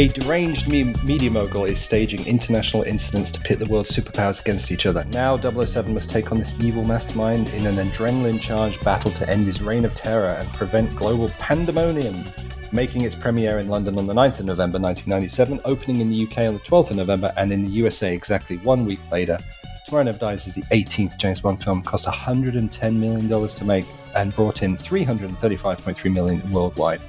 A deranged me- media mogul is staging international incidents to pit the world's superpowers against each other. Now, 007 must take on this evil mastermind in an adrenaline charged battle to end his reign of terror and prevent global pandemonium. Making its premiere in London on the 9th of November 1997, opening in the UK on the 12th of November, and in the USA exactly one week later. Tomorrow Never Dies is the 18th James Bond film, cost $110 million to make, and brought in 335.3 million worldwide.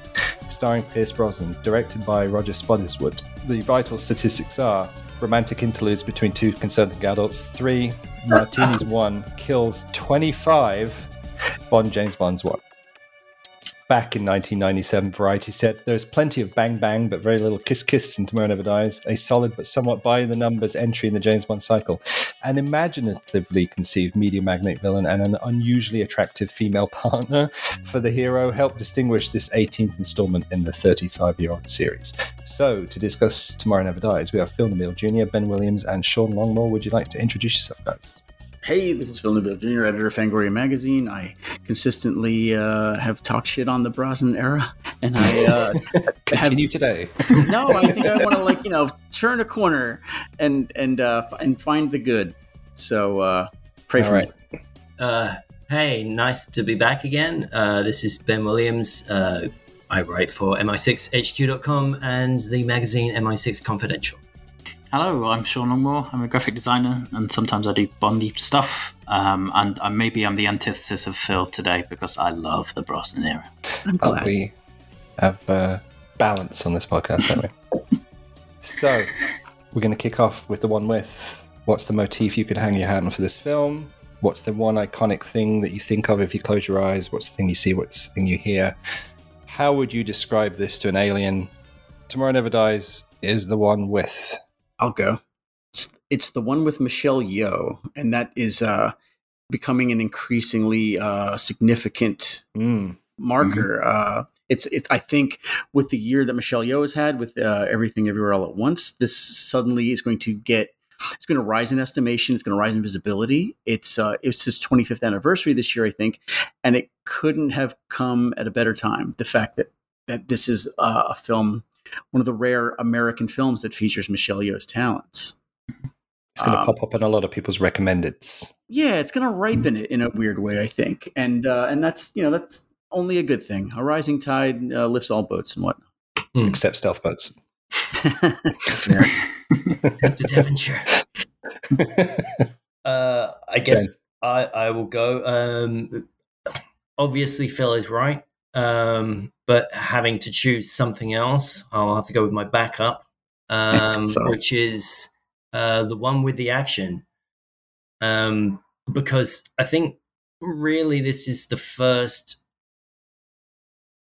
Starring Pierce Brosnan, directed by Roger Spottiswoode. The vital statistics are romantic interludes between two consenting adults, three, martinis one, kills 25, Bond James Bond's one. Back in 1997, Variety said there's plenty of bang bang, but very little kiss kiss in Tomorrow Never Dies. A solid but somewhat by the numbers entry in the James Bond cycle. An imaginatively conceived media magnate villain and an unusually attractive female partner for the hero helped distinguish this 18th installment in the 35 year old series. So, to discuss Tomorrow Never Dies, we have Phil Nobile Jr., Ben Williams, and Sean Longmore. Would you like to introduce yourself, guys? Hey, this is Phil Nobile Jr., editor of Fangoria Magazine. I consistently uh, have talked shit on the Brosnan era, and I uh, Continue today. no, I think I want to like you know turn a corner and and uh, f- and find the good. So uh, pray All for right. me. Uh, hey, nice to be back again. Uh, this is Ben Williams. Uh, I write for mi6hq.com and the magazine MI6 Confidential. Hello, I'm Sean Longmore. I'm a graphic designer, and sometimes I do Bondy stuff. Um, and uh, maybe I'm the antithesis of Phil today because I love the Brosnan era. I'm Oh, glad. we have uh, balance on this podcast, don't we? so, we're going to kick off with the one with what's the motif you could hang your hat on for this film? What's the one iconic thing that you think of if you close your eyes? What's the thing you see? What's the thing you hear? How would you describe this to an alien? Tomorrow Never Dies is the one with. I'll go. It's, it's the one with Michelle Yeoh, and that is uh, becoming an increasingly uh, significant Mm, marker. Uh, it's, it, I think, with the year that Michelle Yeoh has had with uh, Everything Everywhere All at Once, this suddenly is going to get. It's going to rise in estimation. It's going to rise in visibility. It's uh, it's his 25th anniversary this year, I think, and it couldn't have come at a better time. The fact that that this is uh, a film, one of the rare American films that features Michelle Yeoh's talents. it's going to Um, pop up in a lot of people's recommendeds. Yeah, it's going to ripen it in a weird way, I think, and uh, and that's you know that's only a good thing. A rising tide uh, lifts all boats and whatnot. Except stealth boats. Fair. The Devonshire. Uh, I guess I, I will go. Um, obviously, Phil is right. Um, but having to choose something else, I'll have to go with my backup, um, which is uh, the one with the action. Um, because I think really this is the first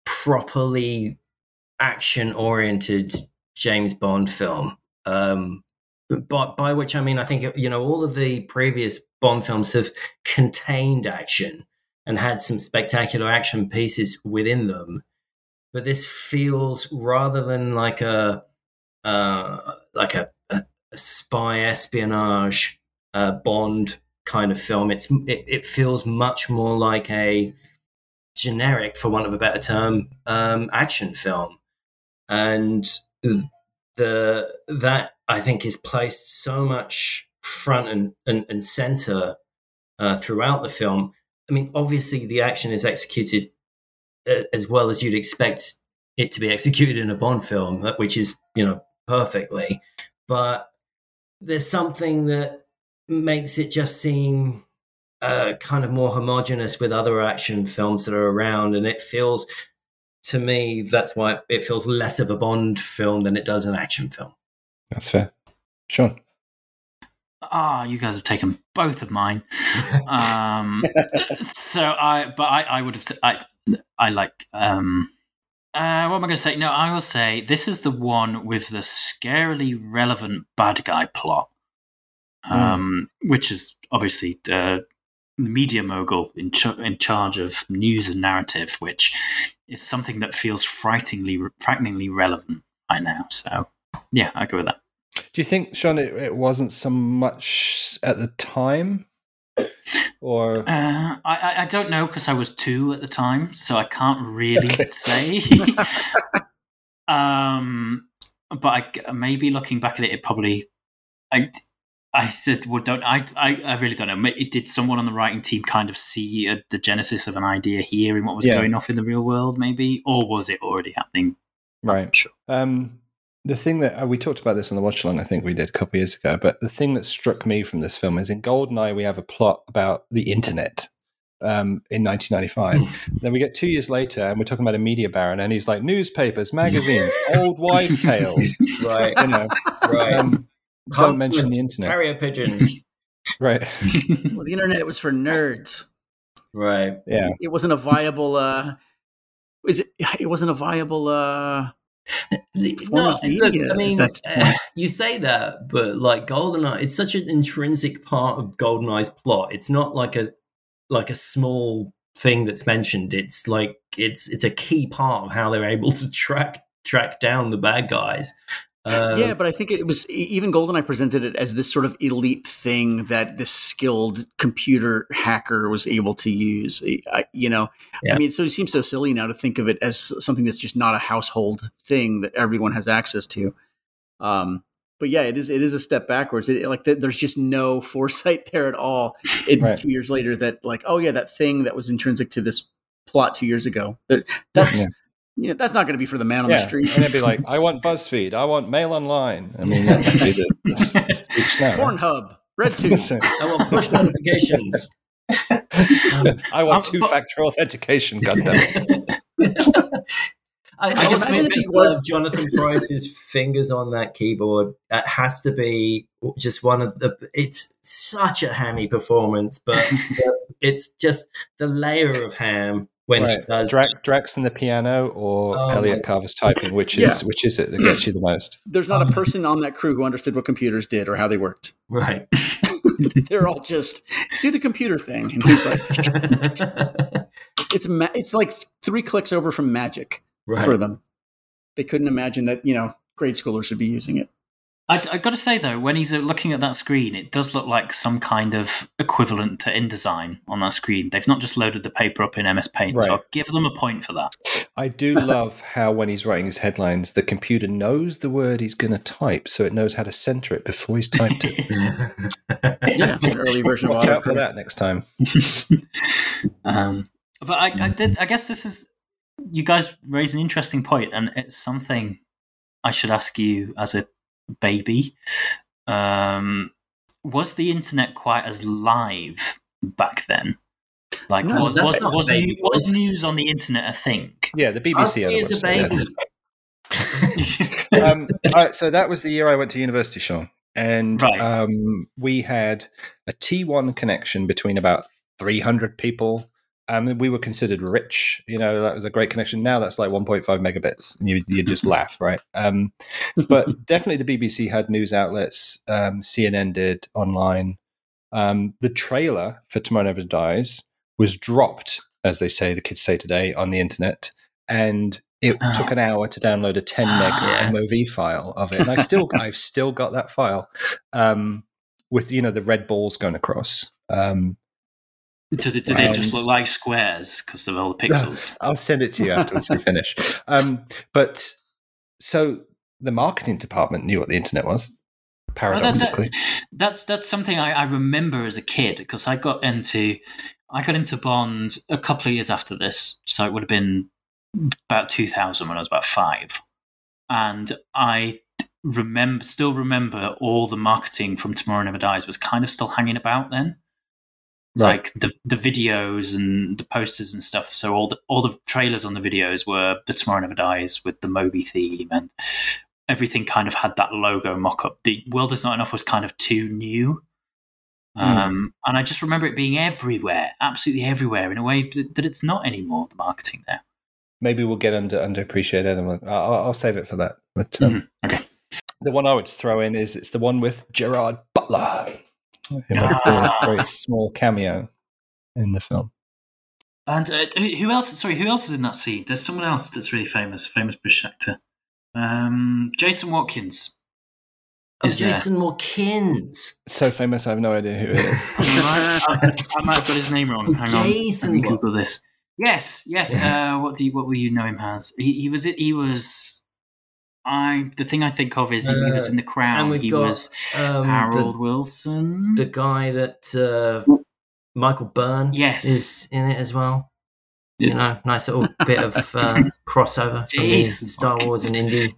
properly action oriented James Bond film. Um, by, by which I mean, I think, you know, all of the previous Bond films have contained action and had some spectacular action pieces within them. But this feels rather than like a, uh, like a, a, spy espionage uh, Bond kind of film. It's it, it feels much more like a generic, for want of a better term, um, action film, and the that I think is placed so much front and and, and center uh, throughout the film. I mean, obviously, the action is executed uh, as well as you'd expect it to be executed in a Bond film, uh, which is you know perfectly, but there's something that makes it just seem uh, kind of more homogenous with other action films that are around, and it feels to me that's why it feels less of a Bond film than it does an action film. That's fair. Sean. Ah, you guys have taken both of mine. Um, so I, but I, I would have, I, I like. Um, uh, what am I going to say? No, I will say this is the one with the scarily relevant bad guy plot, um, which is obviously the media mogul in ch- in charge of news and narrative, which is something that feels frighteningly frighteningly relevant right now. So yeah, I go with that. Do you think, Sean, it, it wasn't so much at the time? Or Uh, I, I don't know because I was two at the time, so I can't really Okay. say. um, but I, maybe looking back at it, it probably I I said, well, don't I, I? I really don't know. Did someone on the writing team kind of see a, the genesis of an idea here in what was Yeah. going off in the real world, maybe, or was it already happening? Right. Sure. Um, the thing that uh, we talked about this on the watch along, I think we did a couple years ago. But the thing that struck me from this film is in Goldeneye, we have a plot about the internet um, in 1995. then we get two years later, and we're talking about a media baron, and he's like newspapers, magazines, old wives' tales. Right, You know, right. um, don't mention the internet, Carrier pigeons. right? Well, the internet was for nerds. right. Yeah, It wasn't a viable. uh Is it? It wasn't a viable. uh The- Form No, look, I mean, uh, you say that, but like GoldenEye, it's such an intrinsic part of GoldenEye's plot. It's not like a like a small thing that's mentioned. It's like it's it's a key part of how they're able to track track down the bad guys. Um, yeah, but I think it was even Goldeneye presented it as this sort of elite thing that this skilled computer hacker was able to use. I, you know, Yeah. I mean, so it seems so silly now to think of it as something that's just not a household thing that everyone has access to. Um, but yeah, it is it is a step backwards. It, like th- there's just no foresight there at all. It, Right. Two years later, that like oh yeah, that thing that was intrinsic to this plot two years ago. That, that's Yeah. You know, that's not going to be for the man on yeah. the street. And it'd be like, I want BuzzFeed, I want Mail Online. I mean, that would be the, the, the speech now. Pornhub, RedTube. So- I want push notifications. I want Um, two-factor authentication, goddammit. I, I I just imagine maybe if he was- Jonathan Pryce's fingers on that keyboard. It has to be just one of the. It's such a hammy performance, but it's just the layer of ham when Right. he does. Drax, Drax and the piano or Oh, Elliot Carver's typing, which is which is it that gets you the most? There's not a oh. person on that crew who understood what computers did or how they worked. Right. They're all just do the computer thing, and he's like, it's ma- it's like three clicks over from magic right. for them. They couldn't imagine that you know grade schoolers would be using it. I, I got to say though, when he's uh, looking at that screen, it does look like some kind of equivalent to InDesign on that screen. They've not just loaded the paper up in MS Paint, so Right. I'll give them a point for that. I do love how when he's writing his headlines, the computer knows the word he's going to type, so it knows how to center it before he's typed it. Yeah, an early version of Watch out for that next time. um, but I, I did. I guess this is you guys raise an interesting point, and it's something I should ask you as a baby. Um, was the internet quite as live back then? Like, No, was, was, was, new- was was- news on the internet a thing? Yeah, the BBC. had He is a baby. yeah. um, I- so that was the year I went to university, Sean, and Right. um, we had a T1 connection between about 300 people. Um, we were considered rich. You know, that was a great connection. Now that's like 1.5 megabits. And you, you just laugh, right? Um, but definitely the BBC had news outlets. Um, CNN did online. Um, the trailer for Tomorrow Never Dies was dropped, as they say, the kids say today, on the internet. And it Oh. took an hour to download a 10 meg Yeah. MOV file of it. And I still, I've still got that file um, with, you know, the red balls going across. Um, Did, it, did they just Um, look like squares because of all the pixels? I'll send it to you afterwards we finish. Um, but so the marketing department knew what the internet was, Well, that- paradoxically. that- that's that's something I, I remember as a kid because I got into I got into Bond a couple of years after this, so it would have been about 2000 when I was about five, and I remember still remember all the marketing from Tomorrow Never Dies was kind of still hanging about then. Like the the videos and the posters and stuff. So all the all the trailers on the videos were the Tomorrow Never Dies with the Moby theme and everything kind of had that logo mock up. The World Is Not Enough was kind of too new. Um, And I just remember it being everywhere, absolutely everywhere, in a way that that it's not anymore, the marketing there. Maybe we'll get under underappreciated element. I'll, I'll save it for that. But um, Mhm. Okay. the one I would throw in is it's the one with Gerard Butler. Who made a very small cameo in the film. And uh, who who else? Sorry, who else is in that scene? There's someone else that's really famous, famous British actor. Um, Jason Watkins. Oh, is there. Jason Watkins. So famous, I have no idea who it is. I, I might have got his name wrong. Hang on. Jason Let me Google this. Yes, yes. Uh, what do you, what will you know him as? He, he was he was I the thing I think of is he, he was Uh, in the Crown. and He got, was um, Harold the, Wilson. the guy that uh, Michael Byrne Yes. is in it as well. Yeah. You know, nice little bit of uh, crossover between Jeez. Star Wars and Indy.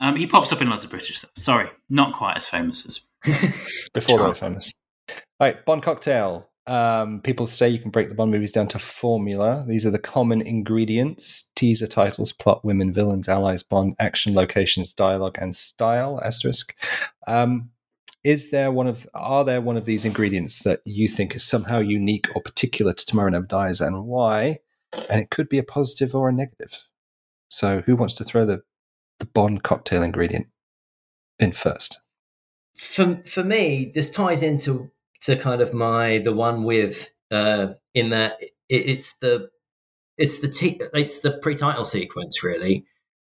um, he pops up in lots of British stuff. Sorry, not quite as famous as. before they were famous. All right, Bond cocktail. Um, people say you can break the Bond movies down to formula. These are the common ingredients: teaser titles, plot, women, villains, allies, Bond, action, locations, dialogue, and style. Asterisk. Um, is there one of are there one of these ingredients that you think is somehow unique or particular to Tomorrow Never Dies, and why? And it could be a positive or a negative. So, who wants to throw the the Bond cocktail ingredient in first? for for me, this ties into to kind of my the one with uh, in that it, it's the it's the t- it's the pre-title sequence really,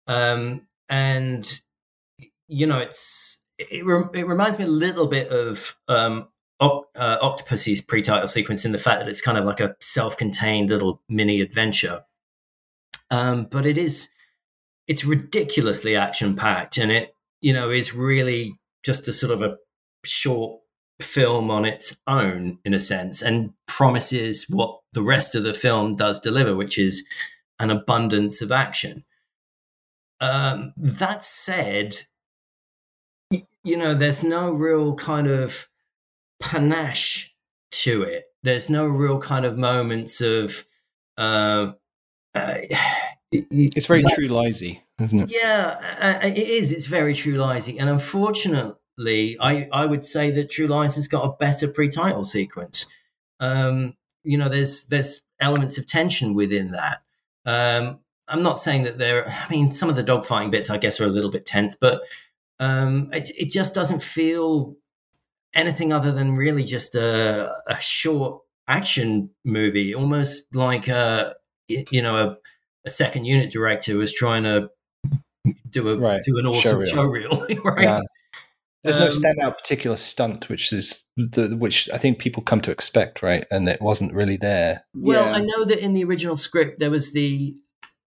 um, and you know it's it, rem- it reminds me a little bit of um, Oc- uh, Octopussy's pre-title sequence in the fact that it's kind of like a self-contained little mini adventure, um, but it is it's ridiculously action-packed and it you know is really just a sort of a short film on its own in a sense and promises what the rest of the film does deliver which is an abundance of action um, that said you know there's no real kind of panache to it there's no real kind of moments of uh, uh, It's very true liesy, isn't it? yeah, it is. It's very True Lies, and unfortunately, I I would say that True Lies has got a better pre-title sequence. Um, you know, there's there's elements of tension within that. Um, I'm not saying that there. I mean, some of the dogfighting bits, I guess, are a little bit tense, but um, it it just doesn't feel anything other than really just a a short action movie, almost like a you know a a second unit director was trying to do a Right. do an awesome Showreel. showreel, right? Yeah. There's no Um, standout particular stunt, which is the, which I think people come to expect, right? And it wasn't really there. Well, Yeah. I know that in the original script there was the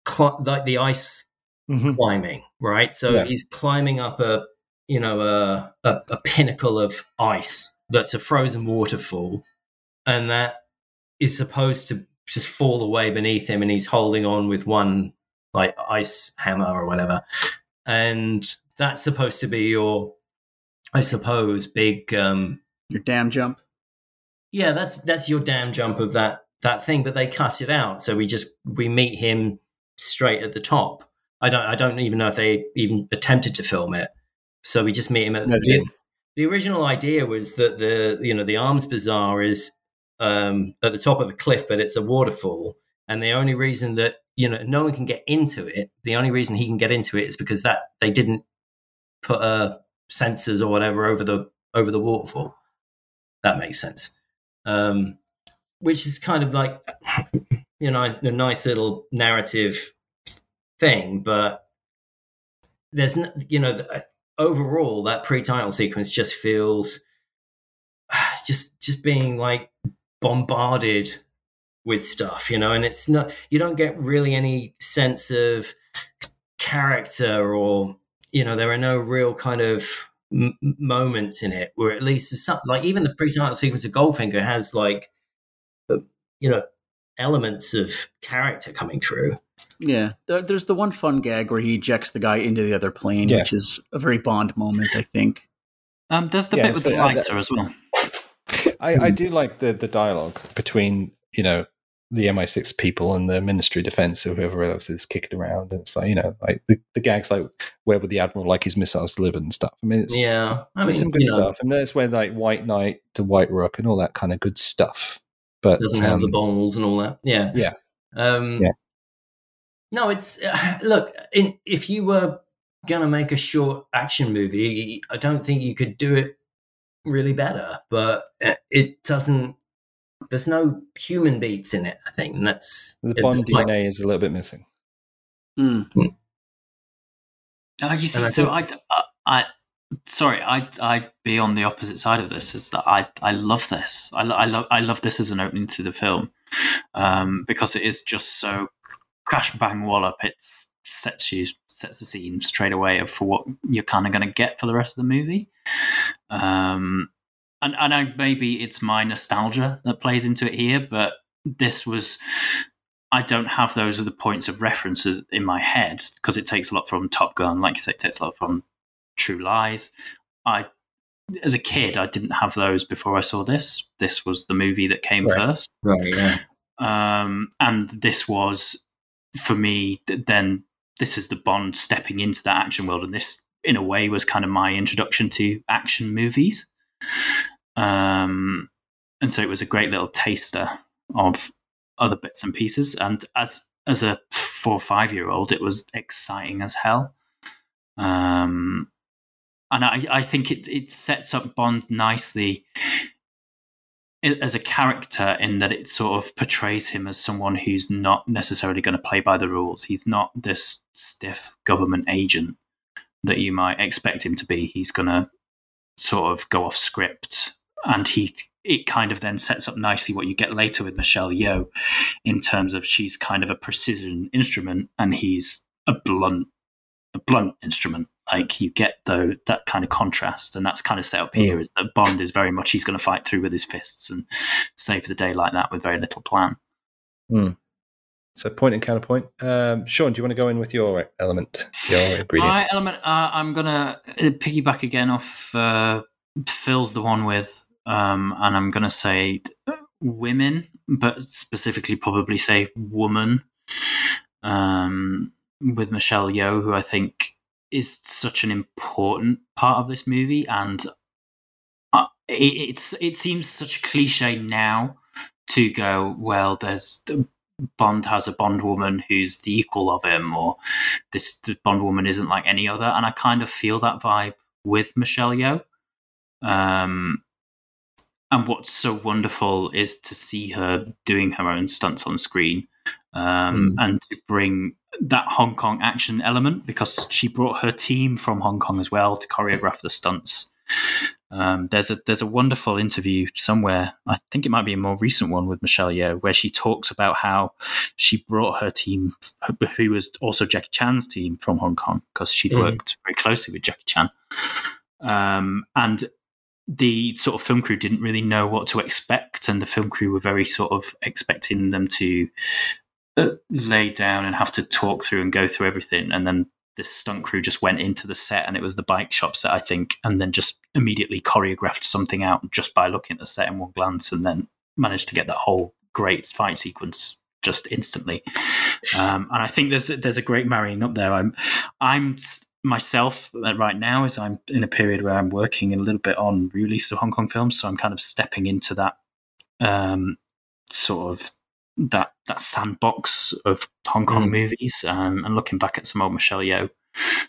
cl- like the ice Mm-hmm. climbing, right? So Yeah. he's climbing up a you know a, a a pinnacle of ice that's a frozen waterfall, and that is supposed to just fall away beneath him, and he's holding on with one like ice hammer or whatever, and that's supposed to be your, I suppose, big um, Your damn jump. yeah, that's that's your damn jump of that that thing, but they cut it out, so we just we meet him straight at the top. I don't I don't even know if they even attempted to film it. So we just meet him at No, the, the original idea was that the you know the arms bazaar is um, at the top of a cliff, but it's a waterfall, and the only reason that you know no one can get into it, the only reason he can get into it is because that they didn't put uh, sensors or whatever over the over the waterfall. That makes sense. Um, which is kind of like you know a nice little narrative thing, but there's no, you know overall that pre-title sequence just feels just just being like bombarded with stuff, you know, and it's not you don't get really any sense of character or you know there are no real kind of m- m- moments in it where at least some, like even the pre-title sequence of Goldfinger has like uh, you know elements of character coming through. Yeah, there, there's the one fun gag where he ejects the guy into the other plane, Yeah. which is a very Bond moment, I think. Um, there's the Yeah, bit with so, the uh, lighter as well. I, I do like the the dialogue between you know the MI6 people and the Ministry of Defense or whoever else is kicking around, and it's like you know like the, the gags like where would the admiral like his missiles delivered and stuff. I mean, it's Yeah, I mean, some good know, stuff, and there's where like White Knight to White Rook and all that kind of good stuff. But doesn't have the um, balls and all that. Yeah, Yeah. Um, Yeah. No, it's uh, look. In, if you were gonna make a short action movie, I don't think you could do it really better. But uh, it doesn't. There's no human beats in it. I think, and that's the Bond despite- DNA is a little bit missing. Mm. Uh, you see, I so think- I, I, sorry, I, I be on the opposite side of this. Is that I, I love this. I, I love, I love this as an opening to the film, um, because it is just so crash bang wallop. It's sets you sets the scene straight away for what you're kind of going to get for the rest of the movie. Um, and I know maybe it's my nostalgia that plays into it here, but this was I don't have those other points of references in my head because it takes a lot from Top Gun, like you say, it takes a lot from True Lies. I, as a kid, I didn't have those before I saw this. This was the movie that came Right. first, Right. Yeah. um, and this was for me. Then this is the Bond stepping into that action world, and this, in a way, was kind of my introduction to action movies. Um, and so it was a great little taster of other bits and pieces. And as as a four or five year old, it was exciting as hell. Um, and I, I think it, it sets up Bond nicely as a character in that it sort of portrays him as someone who's not necessarily going to play by the rules. He's not this stiff government agent that you might expect him to be. He's going to sort of go off script and he it kind of then sets up nicely what you get later with Michelle Yeoh in terms of she's kind of a precision instrument and he's a blunt a blunt instrument. Like you get though that kind of contrast and that's kind of set up hmm. here is that Bond is very much he's going to fight through with his fists and save the day like that with very little plan hmm. So point and counterpoint. Um, Sean, do you want to go in with your element, your ingredient? My element, uh, I'm gonna uh, piggyback again off uh, Phil's the one with, um, and I'm gonna say women, but specifically probably say woman, um, with Michelle Yeoh, who I think is such an important part of this movie, and uh, it, it's it seems such a cliche now to go well. There's Bond has a Bond woman who's the equal of him, or this Bond woman isn't like any other. And I kind of feel that vibe with Michelle Yeoh. Um, and what's so wonderful is to see her doing her own stunts on screen um, and to bring that Hong Kong action element because she brought her team from Hong Kong as well to choreograph the stunts. Um, there's a there's a wonderful interview somewhere. I think it might be a more recent one with Michelle Yeoh, where she talks about how she brought her team, who was also Jackie Chan's team from Hong Kong, because she'd Mhm. worked very closely with Jackie Chan. Um, and the sort of film crew didn't really know what to expect, and the film crew were very sort of expecting them to uh, lay down and have to talk through and go through everything, and then this stunt crew just went into the set and it was the bike shop set, I think, and then just immediately choreographed something out just by looking at the set in one glance and then managed to get that whole great fight sequence just instantly. Um, and I think there's there's a great marrying up there. I'm I'm myself uh, right now is I'm in a period where I'm working a little bit on release of Hong Kong films, so I'm kind of stepping into that um, sort of that that sandbox of Hong Kong Mm. movies um, and looking back at some old Michelle Yeoh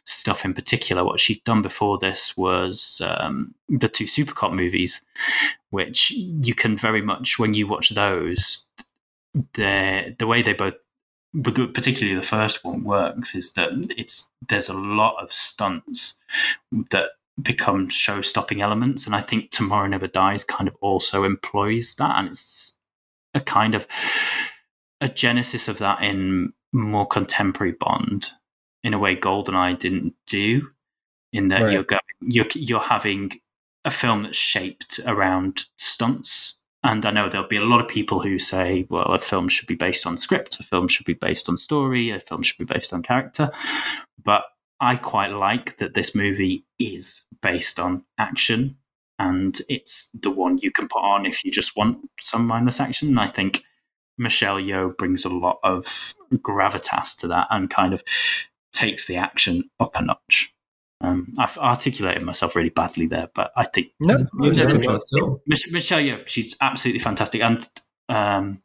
stuff in particular. What she'd done before this was um, the two Supercop movies, which you can very much when you watch those, the the way they both, particularly the first one works is that it's there's a lot of stunts that become show stopping elements, and I think Tomorrow Never Dies kind of also employs that, and it's a kind of a genesis of that in more contemporary Bond in a way Goldeneye didn't do, in that Right. you're going, you're you're having a film that's shaped around stunts. And I know there'll be a lot of people who say, well, a film should be based on script, a film should be based on story, a film should be based on character. But I quite like that this movie is based on action and it's the one you can put on if you just want some mindless action. And I think Michelle Yeoh brings a lot of gravitas to that and kind of takes the action up a notch. Um, I've articulated myself really badly there, but I think No, you No, did no, it. not at all. Mich- Michelle Yeoh, she's absolutely fantastic, and um,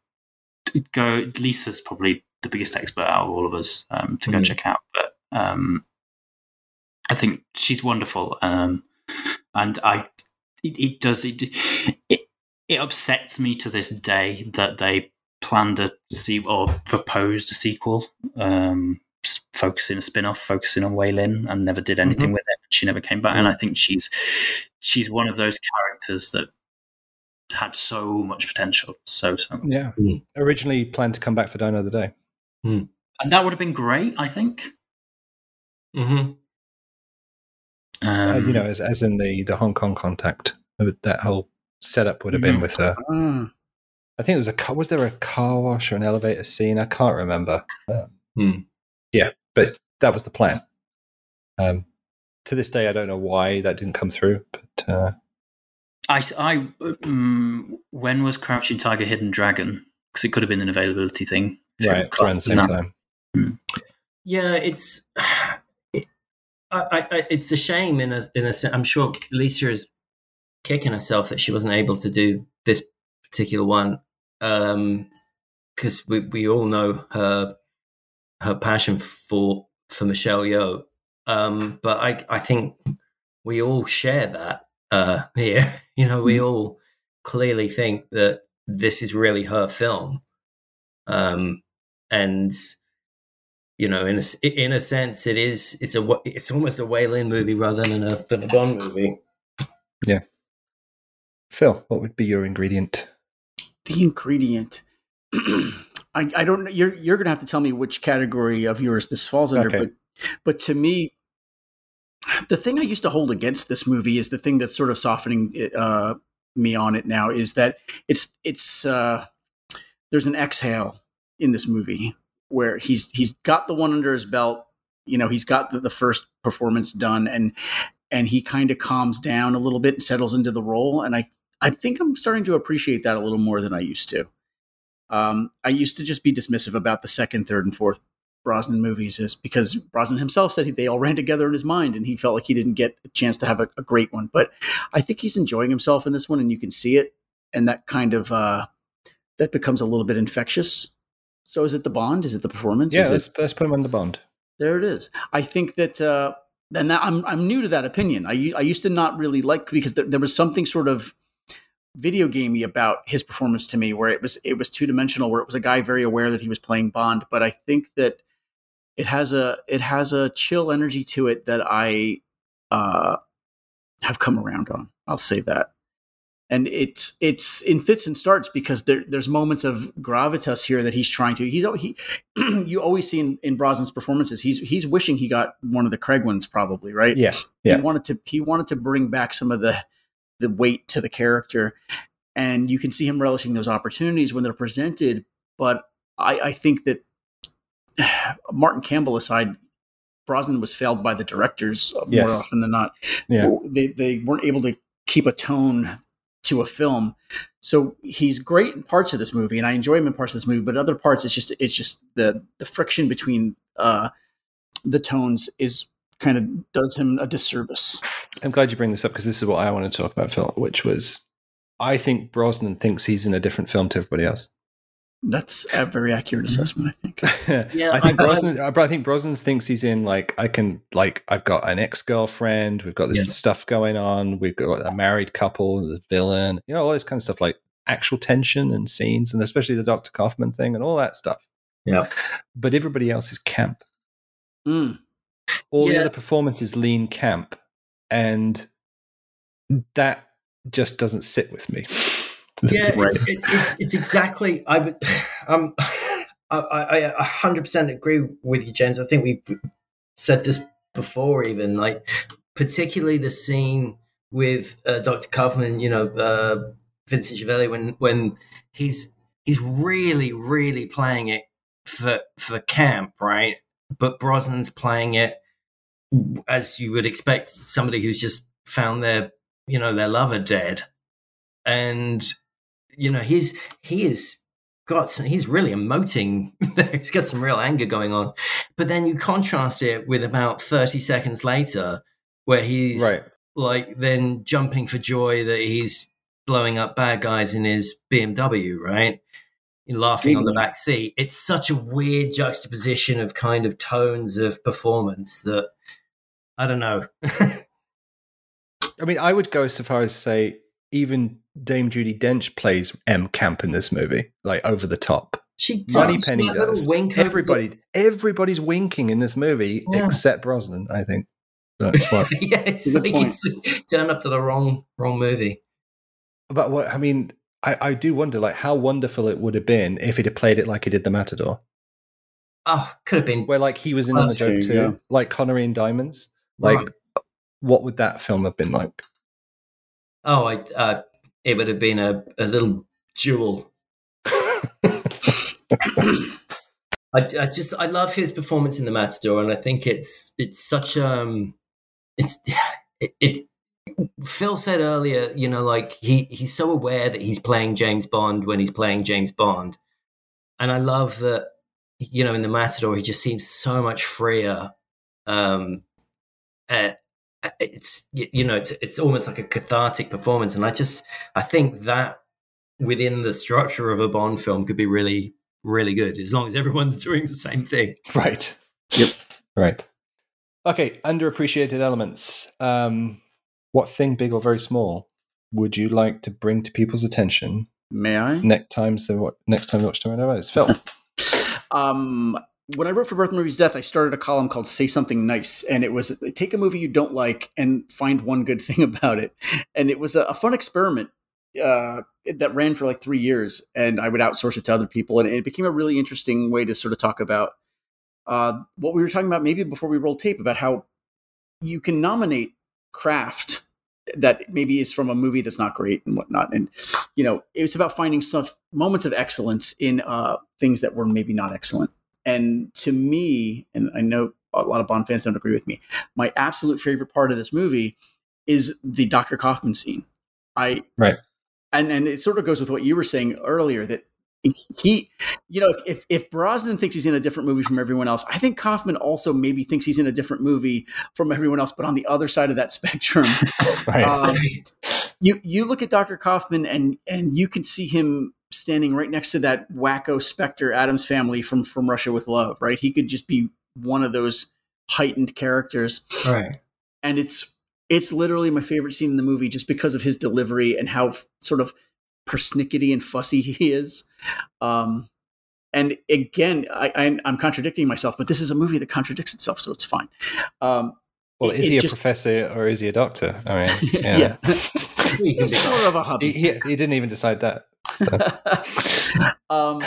go Lisa's probably the biggest expert out of all of us um, to go Mhm. check out. But um, I think she's wonderful, um, and I it, it does it, it it upsets me to this day that they planned a see or proposed a sequel. Um, focusing a spin-off focusing on Wai Lin and never did anything with it she never came back and I think she's she's one of those characters that had so much potential so so Yeah. Mm. Originally planned to come back for Die Another Day. and that would have been great I think Mm hmm Um, uh, you know, as, as in the the Hong Kong contact, that whole setup would have been Mhm. with her. Ah. I think it was a car. Was there a car wash or an elevator scene? I can't remember. Um, Hmm. Yeah, but that was the plan. Um, to this day, I don't know why that didn't come through, but uh, I, I um, when was Crouching Tiger, Hidden Dragon? Because it could have been an availability thing. Right, around the same that. time. Yeah, it's it, I, I, it's a shame in a in a sense. I'm sure Lisa is kicking herself that she wasn't able to do this particular one because we we all know her her passion for for Michelle Yeoh. Um, but I I think we all share that uh, here. You know, we all clearly think that this is really her film, um, and you know, in a, s- in a sense, it is. It's a. It's almost a Wai Lin movie rather than a than a Bond movie. Yeah. Phil, what would be your ingredient? The ingredient. I, I don't know. You're you're gonna have to tell me which category of yours this falls under, Okay. but but to me, the thing I used to hold against this movie is the thing that's sort of softening uh, me on it now is that it's it's uh, there's an exhale in this movie where he's he's got the one under his belt. You know, he's got the, the first performance done, and and he kind of calms down a little bit and settles into the role. And I I think I'm starting to appreciate that a little more than I used to. Um, I used to just be dismissive about the second, third, and fourth Brosnan movies, is because Brosnan himself said he, they all ran together in his mind, and he felt like he didn't get a chance to have a, a great one. But I think he's enjoying himself in this one, and you can see it, and that kind of uh, that becomes a little bit infectious. So, is it the Bond? Is it the performance? Yeah, Is let's, let's put him on the Bond. there it is. I think that, uh, and that I'm I'm new to that opinion. I I used to not really like because there, there was something sort of video gamey about his performance to me, where it was it was two dimensional, where it was a guy very aware that he was playing Bond. But I think that it has a it has a chill energy to it that I uh, have come around on. I'll say that. And it's it's in fits and starts because there, there's moments of gravitas here that he's trying to. He's he you always see in, in Brosnan's performances. He's he's wishing he got one of the Craig ones, probably right. Yeah, yeah. He wanted to he wanted to bring back some of the the weight to the character, and you can see him relishing those opportunities when they're presented. But I, I think that Martin Campbell aside, Brosnan was failed by the directors uh, more Yes. often than not. Yeah. They they weren't able to keep a tone to a film. So he's great in parts of this movie, and I enjoy him in parts of this movie. But other parts, it's just it's just the the friction between uh, the tones is kind of does him a disservice. I'm glad you bring this up because this is what I want to talk about, Phil, which was I think Brosnan thinks he's in a different film to everybody else. That's a very accurate assessment, I think. Yeah, I think I- I- Brosnan. I, I think Brosnan thinks he's in like I can like I've got an ex girlfriend. We've got this Yeah. stuff going on. We've got a married couple, the villain. You know all this kind of stuff like actual tension and scenes, and especially the Doctor Kaufman thing and all that stuff. Yeah. But everybody else is camp. Mm. All the other performances lean camp, and that just doesn't sit with me. yeah, Right. it's, it, it's it's exactly. I would, um, I I a hundred percent agree with you, James. I think we've said this before, even like particularly the scene with uh, Doctor Kaufman. You know, uh, Vincent Schiavelli when when he's he's really really playing it for for camp, right? But Brosnan's playing it as you would expect somebody who's just found their you know their lover dead and you know he's he is got some, he's really emoting he's got some real anger going on but then you contrast it with about 30 seconds later where he's right. like then jumping for joy that he's blowing up bad guys in his BMW, right? Laughing on the back seat. It's such a weird juxtaposition of kind of tones of performance that I don't know. I mean, I would go so far as to say even Dame Judi Dench plays M Camp in this movie, like over the top. she does. Moneypenny that does. Wink over Everybody, everybody's winking in this movie Yeah. except Brosnan. I think that's what. yeah, it's Good like point. it's turned up to the wrong wrong movie. but what I mean, I, I do wonder, like, how wonderful it would have been if he'd have played it like he did the Matador. oh, could have been where like he was in on the joke too, yeah. like Connery and Diamonds. Like, Right. what would that film have been like? Oh, I, uh, it would have been a, a little jewel. I, I just I love his performance in the Matador, and I think it's it's such um it's it, it Phil said earlier, you know, like he he's so aware that he's playing James Bond when he's playing James Bond, and I love that you know in the Matador he just seems so much freer. Um, it's you know it's it's almost like a cathartic performance, and I just I think that within the structure of a Bond film could be really really good as long as everyone's doing the same thing. right. Yep. Right. Okay. Underappreciated elements. Um, what thing, big or very small, would you like to bring to people's attention May I? next time? So what? Next time they watch Tomato Eyes, Phil. Um, when I wrote for Birth Movies Death, I started a column called "Say Something Nice," and it was take a movie you don't like and find one good thing about it. And it was a, a fun experiment uh, that ran for like three years, and I would outsource it to other people, and it became a really interesting way to sort of talk about uh, what we were talking about maybe before we rolled tape about how you can nominate craft that maybe is from a movie that's not great and whatnot. And you know, it was about finding stuff moments of excellence in uh, things that were maybe not excellent. And to me, and I know a lot of Bond fans don't agree with me, my absolute favorite part of this movie is the Dr. Kaufman scene. I Right. and and it sort of goes with what you were saying earlier that he, you know, if, if if Brosnan thinks he's in a different movie from everyone else, I think Kaufman also maybe thinks he's in a different movie from everyone else, but on the other side of that spectrum. Right. Um, you you look at Dr. Kaufman and and you can see him standing right next to that wacko Spectre Addams family from from Russia with Love, right? He could just be one of those heightened characters, Right. and it's it's literally my favorite scene in the movie just because of his delivery and how f- sort of persnickety and fussy he is. Um, and again, I, I, I'm contradicting myself, but this is a movie that contradicts itself, so it's fine. Um, well, is he a just- professor or is he a doctor? I mean, yeah, yeah. We can it's be- sort of a he, he, he didn't even decide that. um,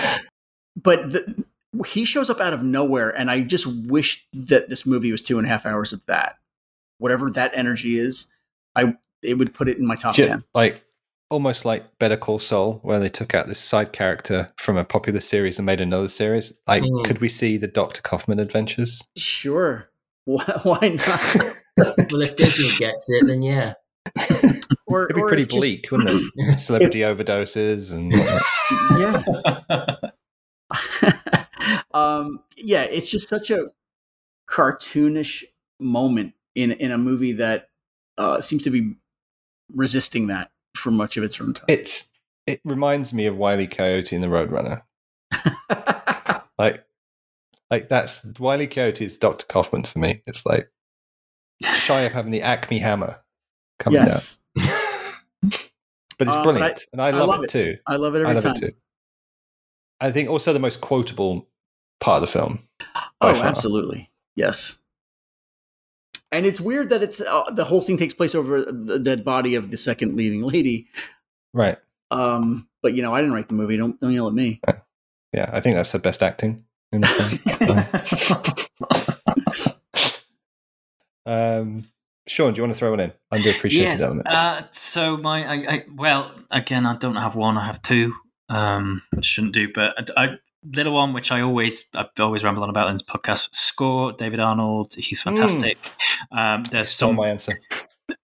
but the, he shows up out of nowhere, and I just wish that this movie was two and a half hours of that. Whatever that energy is, I it would put it in my top Ju- ten. like almost like Better Call Saul, where they took out this side character from a popular series and made another series. Like, Mm. could we see the Doctor Kaufman adventures? Sure, why, why not? well, if Disney gets it, then yeah. Or, It'd be or pretty if just- bleak, wouldn't it? Celebrity overdoses and yeah. um, yeah, it's just such a cartoonish moment in in a movie that uh, seems to be resisting that for much of its runtime. it's it reminds me of Wiley Coyote and the Roadrunner. Like, like that's Wiley Coyote is Doctor Kaufman for me. It's like shy of having the Acme hammer coming yes, down, but it's Uh, brilliant, and I love, love it, it. too. I love it every I love time. it too. I think also the most quotable part of the film. Oh, far. absolutely. Yes. And it's weird that it's uh, the whole scene takes place over the dead body of the second leading lady. Right. Um, but you know, I didn't write the movie. Don't don't yell at me. Yeah, I think that's the best acting in the film. um, Sean, do you want to throw one in? Underappreciated Yes, elements. Uh, so my, I, I, well, again, I don't have one. I have two. Um, I shouldn't do, but I, I, little one, which I always, I've always rambled on about in this podcast. Score, David Arnold, he's fantastic. Um, there's Stole some. my answer.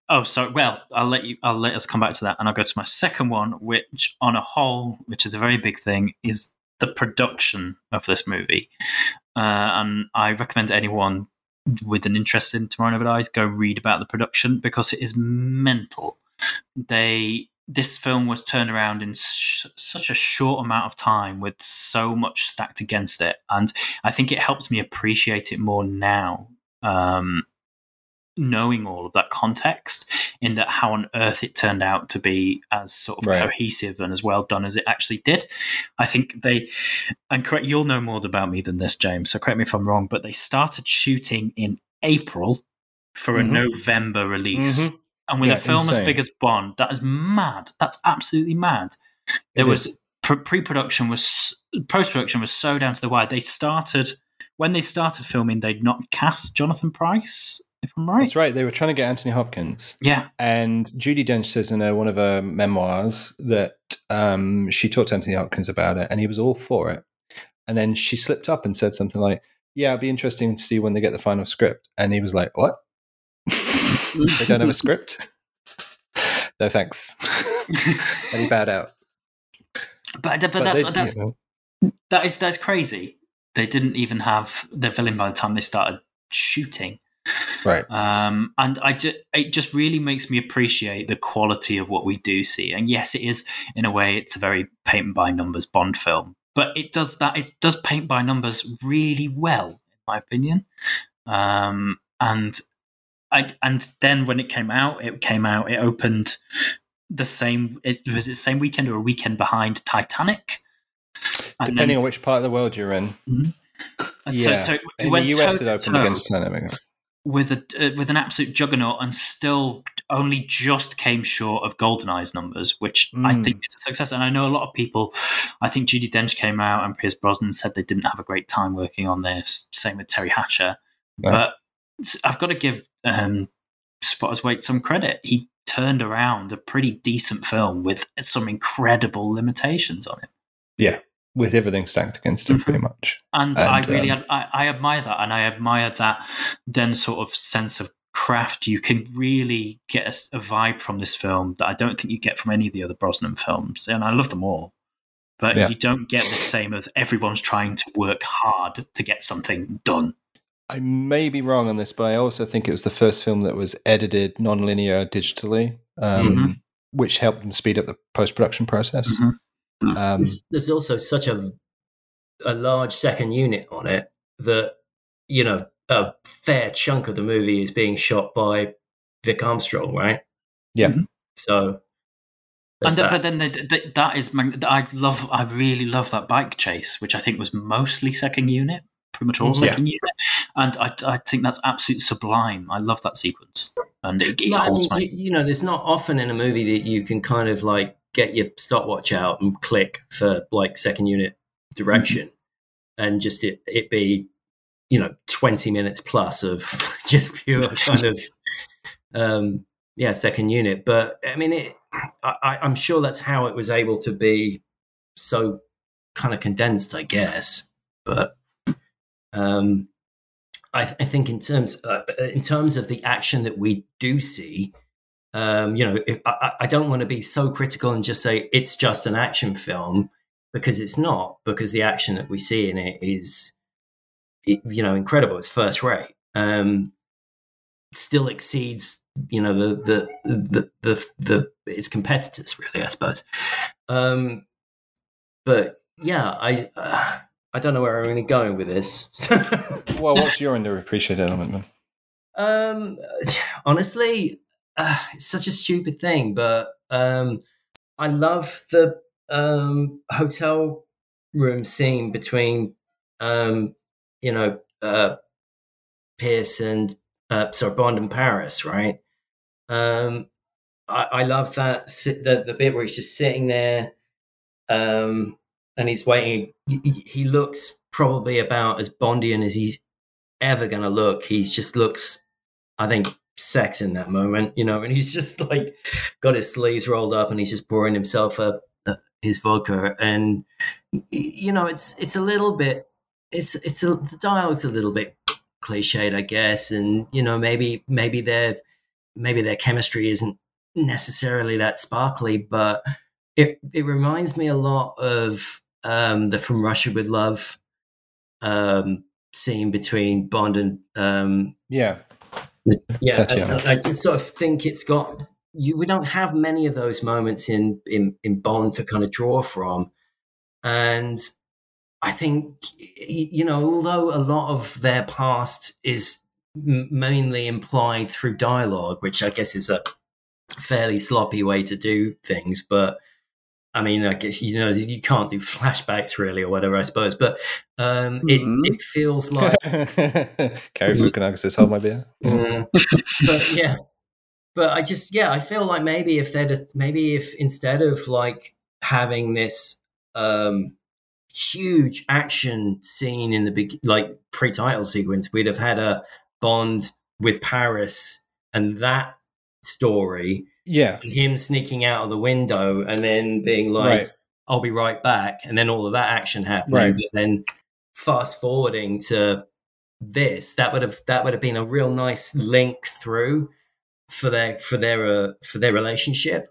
Oh, sorry. Well, I'll let you. I'll let us come back to that, and I'll go to my second one, which, on a whole, which is a very big thing, is the production of this movie. Uh, and I recommend to anyone with an interest in Tomorrow Never Dies go read about the production because it is mental. They this film was turned around in sh- such a short amount of time with so much stacked against it, and I think it helps me appreciate it more now. Um, knowing all of that context in that how on earth it turned out to be as sort of Right. cohesive and as well done as it actually did i think they and correct you'll know more about me than this james so correct me if i'm wrong but they started shooting in april for a Mhm. november release Mhm. and with Yeah, a film as big as bond that is mad that's absolutely mad there It was pre-production was post-production was so down to the wire they started when they started filming, they'd not cast Jonathan Pryce. If I'm right, That's right. They were trying to get Anthony Hopkins. yeah, And Judi Dench says in her, one of her memoirs that um, she talked to Anthony Hopkins about it and he was all for it. And then she slipped up and said something like, Yeah, it'd be interesting to see when they get the final script. And he was like, What? they don't have a script? no, thanks. and he bowed out. but but, that's they- that's you know, that is that's crazy. They didn't even have the villain by the time they started shooting. Right. Um, and I ju- it just really makes me appreciate the quality of what we do see. And yes, it is in a way it's a very paint by numbers Bond film, but it does that. It does paint by numbers really well, in my opinion. Um, and I and then when it came out, it came out. It opened the same. It was it the same weekend or a weekend behind Titanic. And Depending on which part of the world you're in. so, yeah. so it In the US, it toe-to-toe opened against Titanic. With a uh, with an absolute juggernaut and still only just came short of Goldeneye's numbers, which I Mm. think is a success. And I know a lot of people. I think Judi Dench came out and Pierce Brosnan said they didn't have a great time working on this. Same with Teri Hatcher, Right. but I've got to give um, Spottiswoode some credit. He turned around a pretty decent film with some incredible limitations on it. Yeah. With everything stacked against it, pretty much. and, I really um, I, I admire that, and I admire that then sort of sense of craft. You can really get a vibe from this film that I don't think you get from any of the other Brosnan films, and I love them all. But Yeah. you don't get the same as everyone's trying to work hard to get something done. I may be wrong on this, but I also think it was the first film that was edited non-linear digitally, um, Mhm. which helped them speed up the post-production process. Mhm. Um, there's, there's also such a a large second unit on it that you know a fair chunk of the movie is being shot by Vic Armstrong, right? Yeah. Mhm. So, And there's then, but then the, the, that is I love I really love that bike chase, which I think was mostly second unit, pretty much all Mhm. second unit, and I, I think that's absolutely sublime. I love that sequence, and it, it Yeah, I mean, my you, you know, there's not often in a movie that you can kind of like get your stopwatch out and click for like second unit direction, and just it it be you know 20 minutes plus of just pure kind of um yeah second unit. But I mean, it, I, I- I'm sure that's how it was able to be so kind of condensed, I guess. But um, I, th- I think in terms uh, in terms of the action that we do see, um, you know, if, I, I don't want to be so critical and just say it's just an action film because it's not. Because the action that we see in it is, it, you know, incredible. It's first rate. Um, still exceeds, you know, the the the the, the its competitors really, I suppose. Um, but yeah, I. Uh, I don't know where I'm really going with this. well, what's your underappreciated element, man? Um, honestly, uh, it's such a stupid thing, but um, I love the um hotel room scene between um, you know, uh, Pierce and uh, sorry, Bond and Paris, right? Um, I, I love that the the bit where he's just sitting there, um, and he's waiting. He, he- he looks probably about as Bondian as he's ever going to look. He just looks, I think, sex in that moment, you know, and he's just like got his sleeves rolled up and he's just pouring himself a, his vodka. And, you know, it's, it's a little bit, it's, it's a, the dialogue's a little bit cliched, I guess. And, you know, maybe, maybe their, maybe their chemistry isn't necessarily that sparkly, but it, it reminds me a lot of, um, the From Russia with Love, um, scene between Bond and um, Yeah, yeah, Tatiana. I, I just sort of think it's got you. We don't have many of those moments in in in Bond to kind of draw from, and I think you know, although a lot of their past is mainly implied through dialogue, which I guess is a fairly sloppy way to do things, but. I mean, I guess you know you can't do flashbacks really or whatever, I suppose. But um, it it feels like Cary Fukunaga says, "Hold my beer." Mm. but yeah, but I just yeah, I feel like maybe if they'd maybe if instead of like having this um huge action scene in the big like pre-title sequence we'd have had a bond with paris and that story Yeah. and him sneaking out of the window and then being like Right. i'll be right back and then all of that action happening Right. but then fast forwarding to this that would have that would have been a real nice link through for their for their uh, for their relationship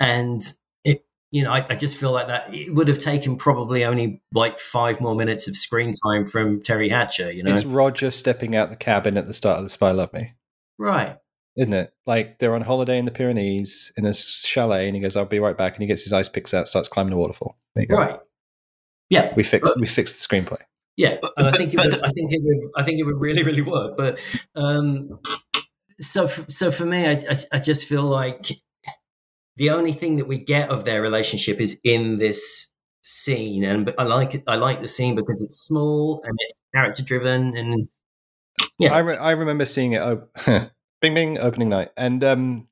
and it you know I, I just feel like that it would have taken probably only like five more minutes of screen time from teri hatcher you know It's Roger stepping out the cabin at the start of The Spy Love Me, right isn't it? Like they're on holiday in the Pyrenees in a chalet, and he goes, "I'll be right back," and he gets his ice picks out, starts climbing the waterfall. There you go. right yeah We fixed we fixed the screenplay. Yeah, and I but- think it would, I think it would I think it would really really work. But um, so so for me, I, I I just feel like the only thing that we get of their relationship is in this scene, and I like it. I like the scene because it's small and it's character driven, and yeah, I, re- I remember seeing it. Oh, bing bing, opening night, and um,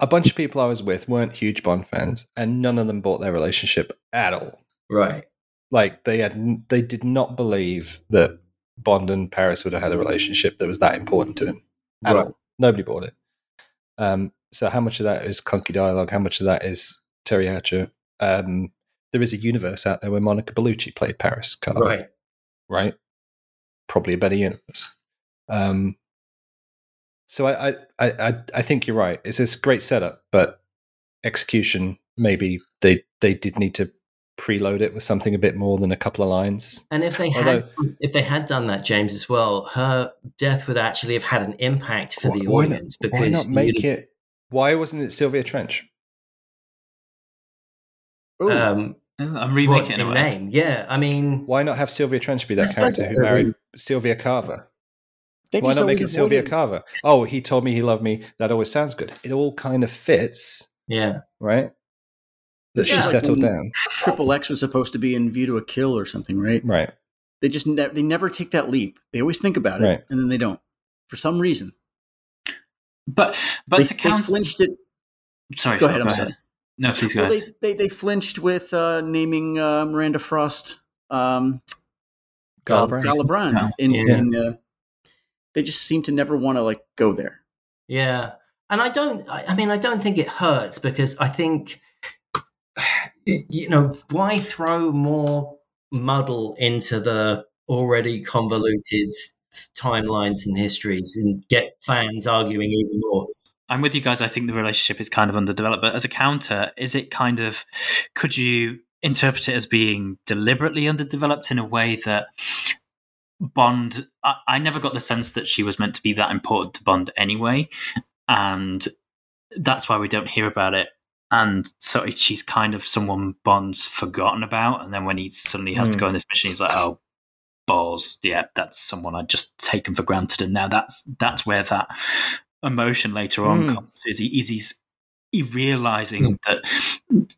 a bunch of people I was with weren't huge Bond fans, and none of them bought their relationship at all. right, Like they had, they did not believe that Bond and Paris would have had a relationship that was that important to him at Right. all. Nobody bought it. Um, so how much of that is clunky dialogue? How much of that is Teri Hatcher? Um, there is a universe out there where Monica Bellucci played Paris, Carl right, right? Probably a better universe. Um, so I, I, I, I- I think you're right. It's this great setup, but execution maybe they they did need to preload it with something a bit more than a couple of lines. And if they had Although- if they had done that, James, as well, her death would actually have had an impact for Why- the why not- audience because Why not make it? Why wasn't it Sylvia Trench? Ooh, um, I'm what, remaking it in in a name. Yeah, I mean, Why not have Sylvia Trench be that character who married Sylvia Carver? They've Why not make it Sylvia avoided- Carver? Oh, he told me he loved me. That always sounds good. It all kind of fits, yeah, right? That Yeah, she settled when- down, Triple X was supposed to be in View to a Kill or something, right? right? They just ne- they never take that leap. They always think about it Right. and then they don't for some reason. But but they, to they count. flinched it. Sorry, Go Phil, ahead. I'm sorry. No, please go Well, ahead. they, they they flinched with uh, naming uh, Miranda Frost um, Galbraith. Galabran Yeah. in, Yeah. in uh, they just seem to never want to like go there. yeah. And I don't. I, I mean, I don't think it hurts because I think you know why throw more muddle into the already convoluted timelines and histories and get fans arguing even more. I'm with you guys. I think the relationship is kind of underdeveloped. But as a counter, is it kind of could you interpret it as being deliberately underdeveloped in a way that Bond? I, I never got the sense that she was meant to be that important to Bond anyway, and that's why we don't hear about it. And so she's kind of someone Bond's forgotten about, and then when he suddenly has to Hmm. go on this mission, he's like, "Oh, balls! Yeah, that's someone I'd just taken for granted." And now that's that's where that emotion later on Hmm. comes. Is he is he's he realizing that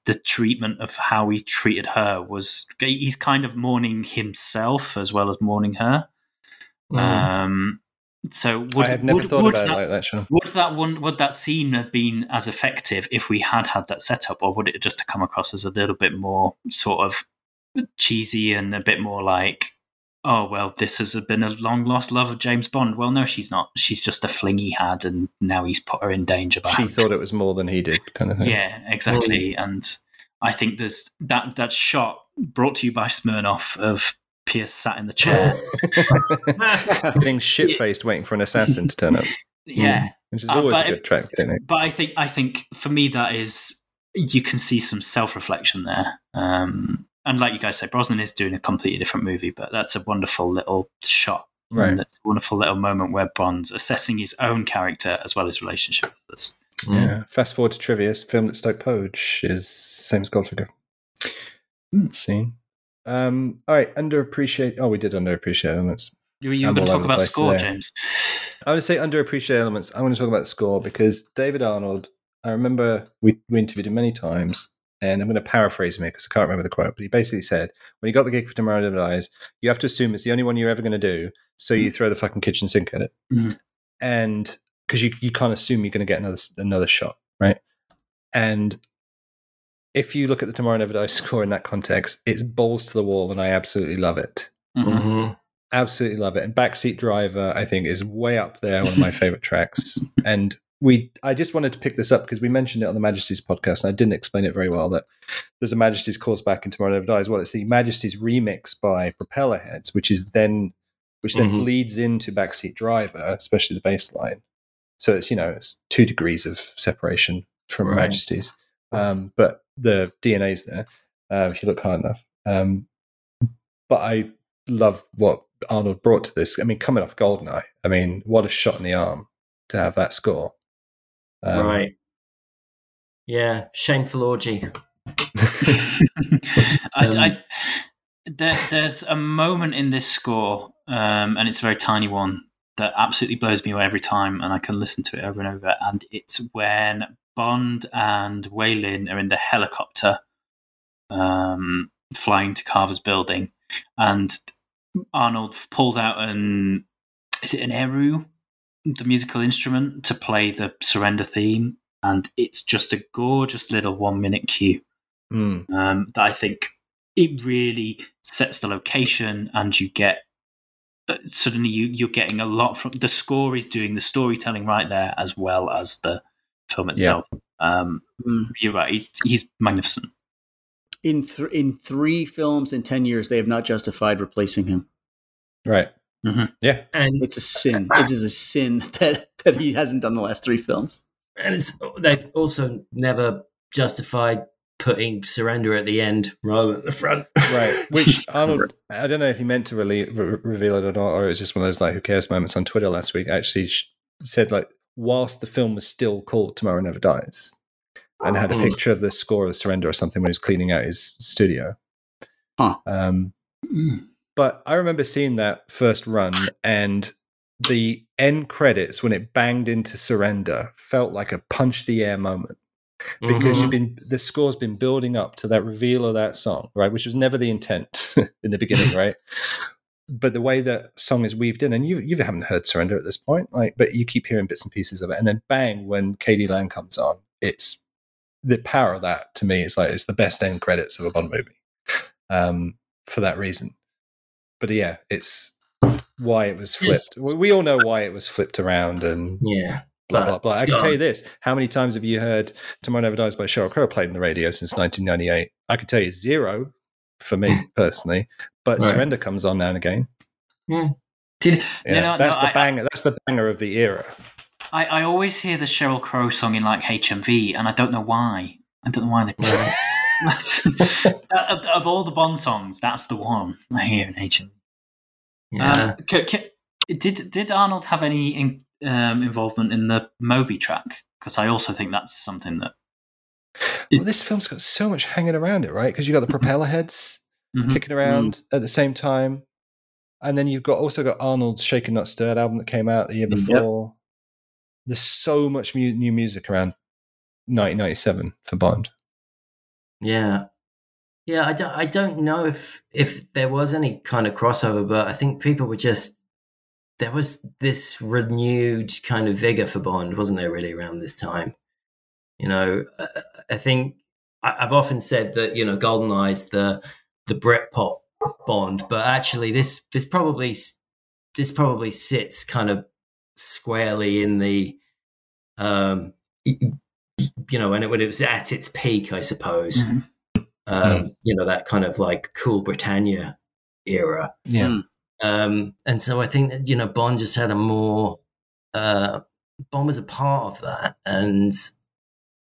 the treatment of how he treated her was he's kind of mourning himself as well as mourning her. Um, so would, I had never would, thought would about that, it like that, Sean. would that one would that scene have been as effective if we had had that setup, or would it just have come across as a little bit more sort of cheesy and a bit more like, oh well, this has been a long lost love of James Bond? Well, no, she's not. She's just a fling he had, and now he's put her in danger. By She thought it was more than he did, kind of thing. yeah, exactly. And I think there's that that shot brought to you by Smirnoff of Pierce sat in the chair. Getting shit faced, waiting for an assassin to turn up, yeah, which is Uh, always but a good track technique. but I think I think for me that is you can see some self reflection there. Um, and like you guys say, Brosnan is doing a completely different movie, but that's a wonderful little shot. Right. And it's a wonderful little moment where Bond's assessing his own character as well as relationship with us. Yeah. Fast forward to trivia. Filmed at Stoke Poges same as Goldfinger. Scene. Um, all right, underappreciate. Oh, we did underappreciate elements. You, you were I'm going to talk about score, today. James. I want to say underappreciated elements. I want to talk about score because David Arnold. I remember we, we interviewed him many times, and I'm going to paraphrase him because I can't remember the quote. But he basically said, when you got the gig for Tomorrow Never Dies, you have to assume it's the only one you're ever going to do, so you throw the fucking kitchen sink at it, Mhm. and because you you can't assume you're going to get another another shot, right? And if you look at the Tomorrow Never Dies score in that context, it's balls to the wall, and I absolutely love it. Mhm. Mhm. Absolutely love it. And Backseat Driver, I think, is way up there, one of my favorite tracks. And we, I just wanted to pick this up because we mentioned it on the Majesty's podcast, and I didn't explain it very well. That there's a Majesty's calls back in Tomorrow Never Dies. Well, it's the Majesty's remix by Propeller Heads, which is then, which then Mhm. bleeds into Backseat Driver, especially the bass line. So it's you know it's two degrees of separation from Right. Majesty's, um, but the DNA's there uh, if you look hard enough. Um, but I love what Arnold brought to this. I mean, coming off Goldeneye, I mean, what a shot in the arm to have that score. Um, right. Yeah. Shameful orgy. I, Um, I, there, there's a moment in this score, um, and it's a very tiny one that absolutely blows me away every time, and I can listen to it over and over. And it's when Bond and Wai Lin are in the helicopter, um, flying to Carver's building, and Arnold pulls out an is it an erhu, the musical instrument, to play the surrender theme, and it's just a gorgeous little one minute cue mm, um, that I think it really sets the location, and you get uh, suddenly you you're getting a lot from the score is doing the storytelling right there as well as the film itself. Um, Mm. you're right; he's he's magnificent. In th- in three films in ten years, they have not justified replacing him. right. Mhm. Yeah. And It's a sin. It is a sin that that he hasn't done the last three films. and it's, they've also never justified putting surrender at the end rather than the front. Right. Which Arnold, I don't know if he meant to really re- reveal it or not, or it was just one of those like who cares moments on Twitter last week. Actually, said like whilst the film was still called Tomorrow Never Dies, and had a Hmm. picture of the score of Surrender or something when he was cleaning out his studio. Huh. Um, Mm. But I remember seeing that first run and the end credits when it banged into surrender felt like a punch the air moment. Because Mhm. you've been the score's been building up to that reveal of that song right? Which was never the intent in the beginning right? But the way that song is weaved in and you you haven't heard surrender at this point like but you keep hearing bits and pieces of it and then bang when k.d. lang comes on it's the power of that to me is like it's the best end credits of a Bond movie um for that reason but yeah it's why it was flipped we we all know why it was flipped around and yeah. blah blah blah. I can God. tell you this: how many times have you heard "Tomorrow Never Dies" by Sheryl Crow played in the radio since 1998? I can tell you zero for me personally, but Right. "Surrender" comes on now and again. Did, Yeah, no, no, that's no, the I- banger. that's the banger of the era. I, I always hear the Sheryl Crow song in like HMV, and I don't know why. I don't know why they play it. That's- of, of all the Bond songs, that's the one I hear in HMV. Yeah. Um, ca- ca- did did Arnold have any in, um, involvement in the Moby track? Because I also think that's something that. Well, this film's got so much hanging around it, right? Because you got the propeller heads Mhm. kicking around at the same time, and then you've got also got Arnold's "Shaken Not Stirred" album that came out the year Yep. before. There's so much mu- new music around 1997 for Bond. Yeah. Yeah, I don't, I don't know if if there was any kind of crossover, but I think people were just there was this renewed kind of vigor for Bond, wasn't there? Really around this time, you know. uh, I think I, I've often said that you know Goldeneye's the the Britpop Bond, but actually this this probably this probably sits kind of squarely in the um you know when it when it was at its peak, I suppose Mhm. um, you know, that kind of like cool Britannia era. Yeah. Mm. Um, and so I think that, you know, Bond just had a more, uh, Bond was a part of that and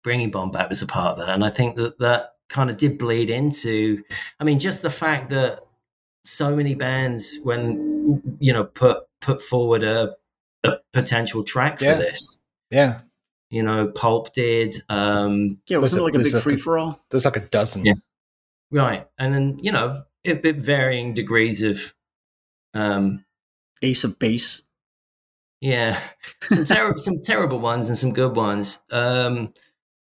bringing Bond back was a part of that. And I think that that kind of did bleed into, I mean, just the fact that so many bands, when, you know, put, put forward a, a potential track Yeah. for this, Yeah. You know, Pulp did, um, Yeah, wasn't it Listen, like a big free for all? There's like a dozen. Yeah. right. And then, you know, it, it varying degrees of, um, Ace of Base. Yeah, some terrible, some terrible ones and some good ones. Um,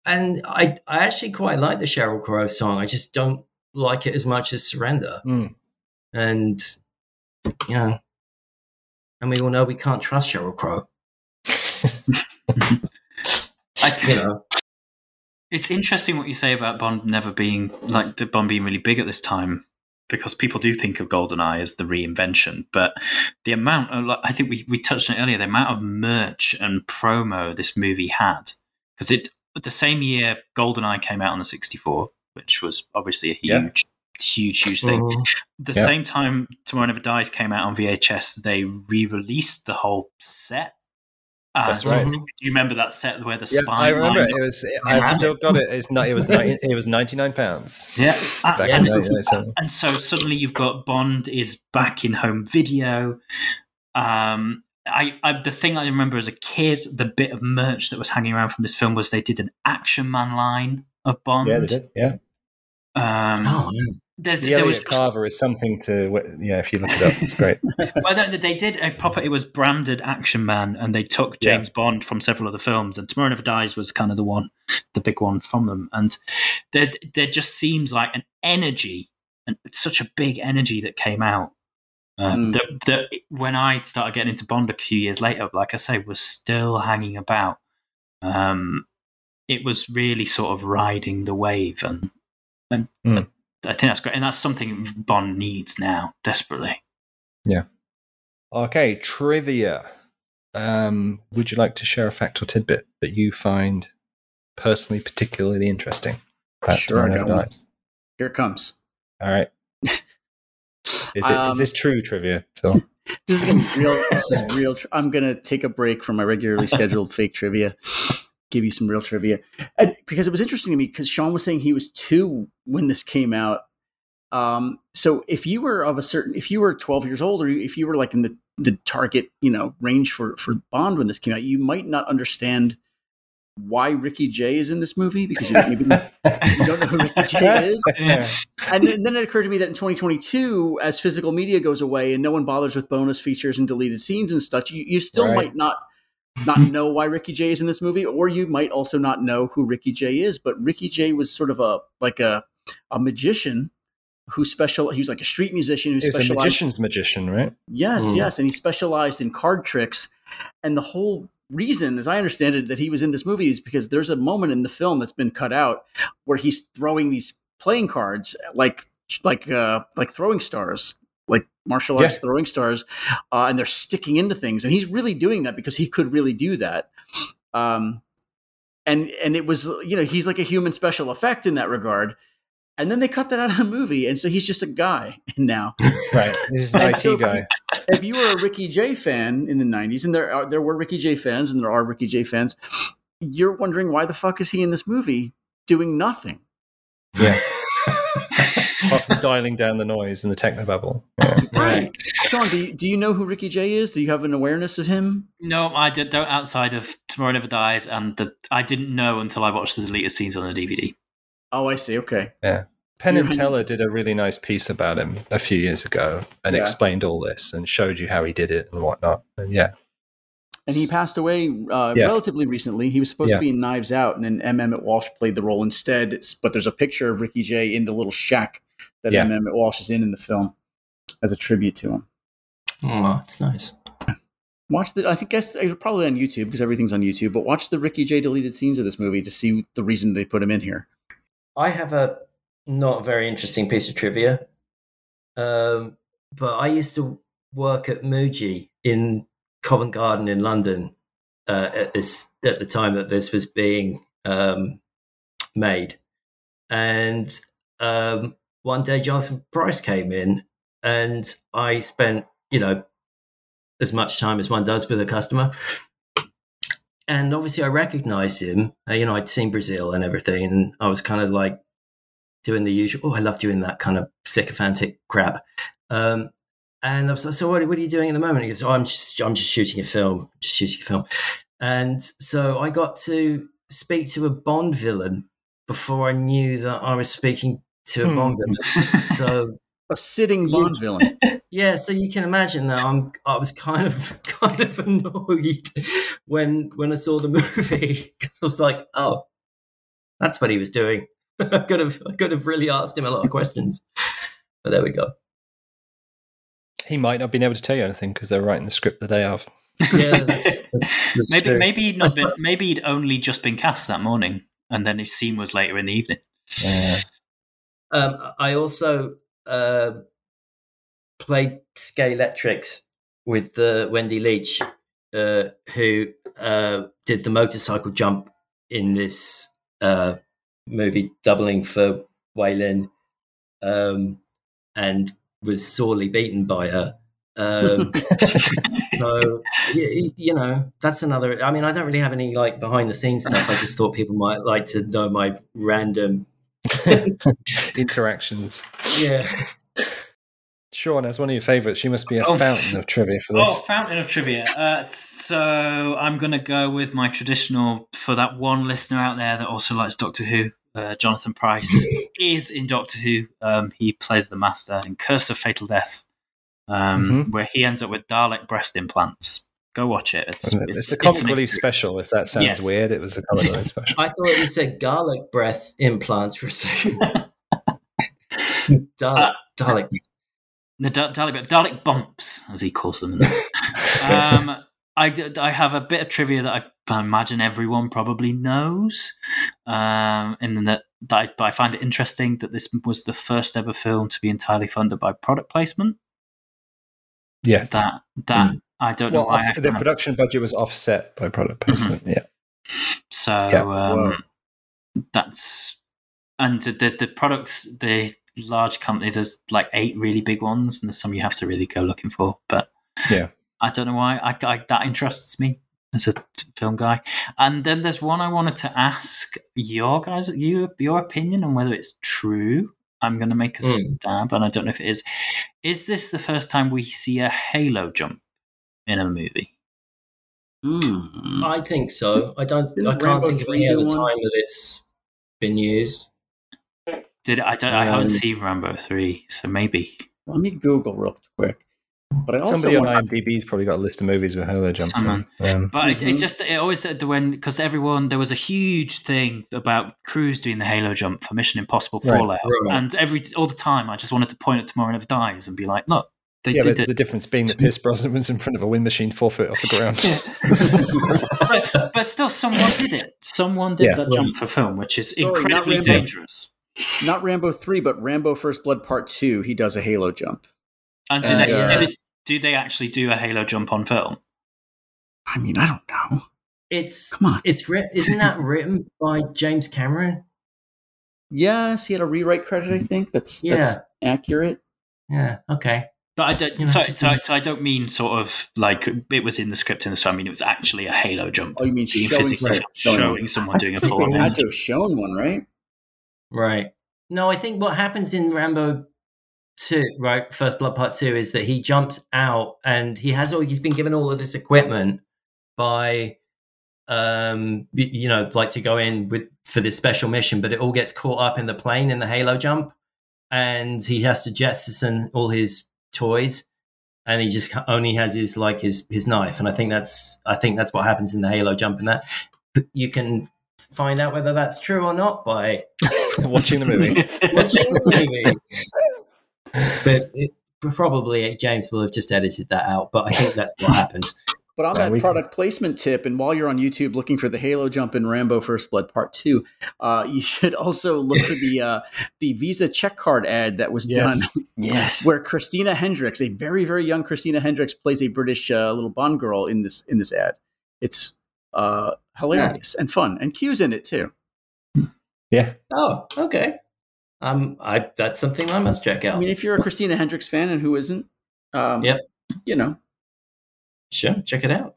and I, I actually quite like the Sheryl Crow song. I just don't like it as much as Surrender. Mm. And you know, and we all know we can't trust Sheryl Crow. I, You know, It's interesting what you say about Bond never being like the Bond being really big at this time because people do think of GoldenEye as the reinvention, but the amount of, like, I think we, we touched on it earlier, the amount of merch and promo this movie had because it the same year GoldenEye came out on the 64, which was obviously a huge, Yeah. huge, huge thing. Mhm. The Yeah. same time Tomorrow Never Dies came out on VHS, they re-released the whole set. Uh, That's so right. Do you remember that set where the Yeah, spine? I remember it. It was. Yeah. I've still got it. It's not. It was. 90, it was ninety nine pounds. Yeah, Uh, Back Yeah, in this is- 1997. and so suddenly you've got Bond is back in home video. Um, I, I the thing I remember as a kid, the bit of merch that was hanging around from this film was they did an Action Man line of Bond. Yeah, they did. Yeah, Um, Oh, yeah. There's the there was Carver is something to. Yeah, if you look it up, it's great. well, they, they did a proper. It was branded Action Man, and they took Yeah. James Bond from several other films, and Tomorrow Never Dies was kind of the one, the big one from them. And there, there just seems like an energy, and such a big energy that came out. Mm. that, that when I started getting into Bond a few years later, like I say, was still hanging about. Um, it was really sort of riding the wave, and and Mm. I think that's great, and that's something Bond needs now desperately. Yeah. Okay, trivia. Um, would you like to share a fact or tidbit that you find personally particularly interesting? Sure, I got Never one. Here it comes. All right. Is it? Is Um, this true trivia, Phil? This is gonna be real. This is real. Tr- I'm gonna take a break from my regularly scheduled fake trivia. Give you some real trivia, and, because it was interesting to me. Because Sean was saying he was two when this came out. Um, so if you were of a certain, if you were 12 years old, or if you were like in the the target, you know, range for for Bond when this came out, you might not understand why Ricky Jay is in this movie because you, you don't know who Ricky Jay is. Yeah. And then, then it occurred to me that in 2022, as physical media goes away and no one bothers with bonus features and deleted scenes and such, you, you still Right. might not not know why Ricky Jay is in this movie, or you might also not know who Ricky Jay is. But Ricky Jay was sort of a like a a magician who special. He was like a street musician who He's a magician's magician, right? Yes, Mm. yes, and he specialized in card tricks. And the whole reason, as I understand it, that he was in this movie is because there's a moment in the film that's been cut out where he's throwing these playing cards like like uh, like throwing stars, like martial arts Yeah. throwing stars, uh, and they're sticking into things. And he's really doing that because he could really do that. Um, and and it was you know he's like a human special effect in that regard. And then they cut that out of the movie, and so he's just a guy now Right. This is an IT so- guy. if you were a Ricky Jay fan in the '90s, and there are, there were Ricky Jay fans, and there are Ricky Jay fans, you're wondering why the fuck is he in this movie doing nothing? Yeah. Apart from dialing down the noise in the technobabble. Yeah. Right. Sean, do you, do you know who Ricky Jay is? Do you have an awareness of him? No, I did, don't. Outside of Tomorrow Never Dies, and the, I didn't know until I watched the deleted scenes on the DVD. Oh, I see. Okay, Yeah. Penn and Teller did a really nice piece about him a few years ago and Yeah. explained all this and showed you how he did it and whatnot. And yeah. and he passed away uh, Yeah. relatively recently. He was supposed Yeah. to be in Knives Out, and then M. Emmett Walsh played the role instead. It's, but there's a picture of Ricky Jay in the little shack that Yeah. M. Emmett Walsh is in in the film as a tribute to him. Oh, it's nice. Watch the. I think guess uh, probably on YouTube because everything's on YouTube. But watch the Ricky Jay deleted scenes of this movie to see the reason they put him in here. I have a not very interesting piece of trivia. Um, but I used to work at Muji in Covent Garden in London uh, at this at the time that this was being um, made, and um, one day Jonathan Pryce came in, and I spent you know as much time as one does with a customer. And obviously, I recognized him. Uh, you know, I'd seen Brazil and everything, and I was kind of like doing the usual. Oh, I love doing that kind of sycophantic crap. Um, and I was like, "So, what, what are you doing at the moment?" He goes, "Oh, I'm just, I'm just shooting a film, just shooting a film." And so I got to speak to a Bond villain before I knew that I was speaking to a Hmm. Bond villain. So A sitting You- Bond villain. yeah, so you can imagine that I'm I was kind of kind of annoyed when when I saw the movie 'Cause I was like, oh, that's what he was doing. I could have I could have really asked him a lot of questions, but there we go. He might not have been able to tell you anything because they're writing the script the day of. Yeah, that's, that's, that's maybe true. maybe he'd not been, maybe he'd only just been cast that morning. and then his scene was later in the evening. Yeah. Um, I also uh, played Scalextrics with the Wendy Leech, uh, who uh, did the motorcycle jump in this uh, movie, doubling for Wai Lin, um, and was sorely beaten by her. Um, so you, you know that's another. I mean, I don't really have any like behind the scenes stuff. I just thought people might like to know my random. Interactions. Yeah. Sean, as one of your favourites, you must be a Oh. fountain of trivia for Oh, this. fountain of trivia. Uh, so I'm going to go with my traditional for that one listener out there that also likes Doctor Who. Uh, Jonathan Pryce is in Doctor Who. Um, he plays the Master in Curse of Fatal Death, um, Mhm. where he ends up with Dalek breast implants. Go watch it. It's, It's, it's, the comic an relief experience. special. If that sounds Yes. weird, it was a comic relief special. I thought you said garlic breath implants for a second. Dalek, Dalek. The Da- Dalek, Dalek bumps, as he calls them. um, I, d- I have a bit of trivia that I imagine everyone probably knows, um, and that, that I, but I find it interesting that this was the first ever film to be entirely funded by product placement. yeah. That that I don't know why. Off, the production budget was offset by product placement. Yeah. So Yeah, um, that's and the, the products the large company. There's like eight really big ones, and there's some you have to really go looking for. But Yeah. I don't know why I, I that interests me as a film guy. And then there's one I wanted to ask your guys, you your opinion on whether it's true. I'm going to make a Hmm. stab, and I don't know if it is. Is this the first time we see a halo jump in a movie? Mm. I think so. I don't. Didn't I can't Rambo think of any other one? time that it's been used. Did I don't? I Um, haven't seen Rambo three, so maybe Let me Google real quick. But I also Somebody on want, IMDb's probably got a list of movies with halo jumps. Someone. in. Um, But it, it Mhm. just it always said that when because everyone there was a huge thing about Cruise doing the Halo jump for Mission Impossible Right, Fallout, right. and every all the time I just wanted to point at Tomorrow Never Dies and be like, look, they yeah, did but it. the difference being that Pierce Brosnan was in front of a wind machine four foot off the ground. but, but still, someone did it. Someone did Yeah. that jump for film, which is Sorry, not incredibly Rambo. dangerous. not Rambo three, but Rambo First Blood Part two. He does a Halo jump. And do, And, they, uh, do, they, do they actually do a Halo jump on film? I mean, I don't know. It's Come on. it's writ- isn't that written by James Cameron? Yes, he had a rewrite credit. I think that's that's accurate. Yeah. Okay. But I don't. You know, so, so, so I don't mean sort of like it was in the script in the so I mean it was actually a Halo jump. Oh, you mean being showing, physically right, showing showing, someone I doing a think full they on had to have shown one, right? Right. No, I think what happens in Rambo two, right, First Blood Part two, is that he jumps out and he has all he's been given all of this equipment by um you know like to go in with for this special mission but it all gets caught up in the plane in the halo jump and he has to jettison all his toys and he just only has his like his his knife and i think that's i think that's what happens in the halo jump and that but you can find out whether that's true or not by watching the movie. watching the movie. but it, probably James will have just edited that out. But I think that's what happens. But on Yeah, that we- product placement tip, and while you're on YouTube looking for the Halo jump in Rambo First Blood Part Two, uh, you should also look for the uh, the Visa check card ad that was Yes. done, Yes. where Christina Hendricks, a very very young Christina Hendricks, plays a British uh, little Bond girl in this in this ad. It's uh, hilarious and fun, and Q's in it too. Yeah. Oh, okay. Um, I that's something I must check out. I mean, if you're a Christina Hendricks fan, and who isn't, um, Yep. you know, Sure, check it out.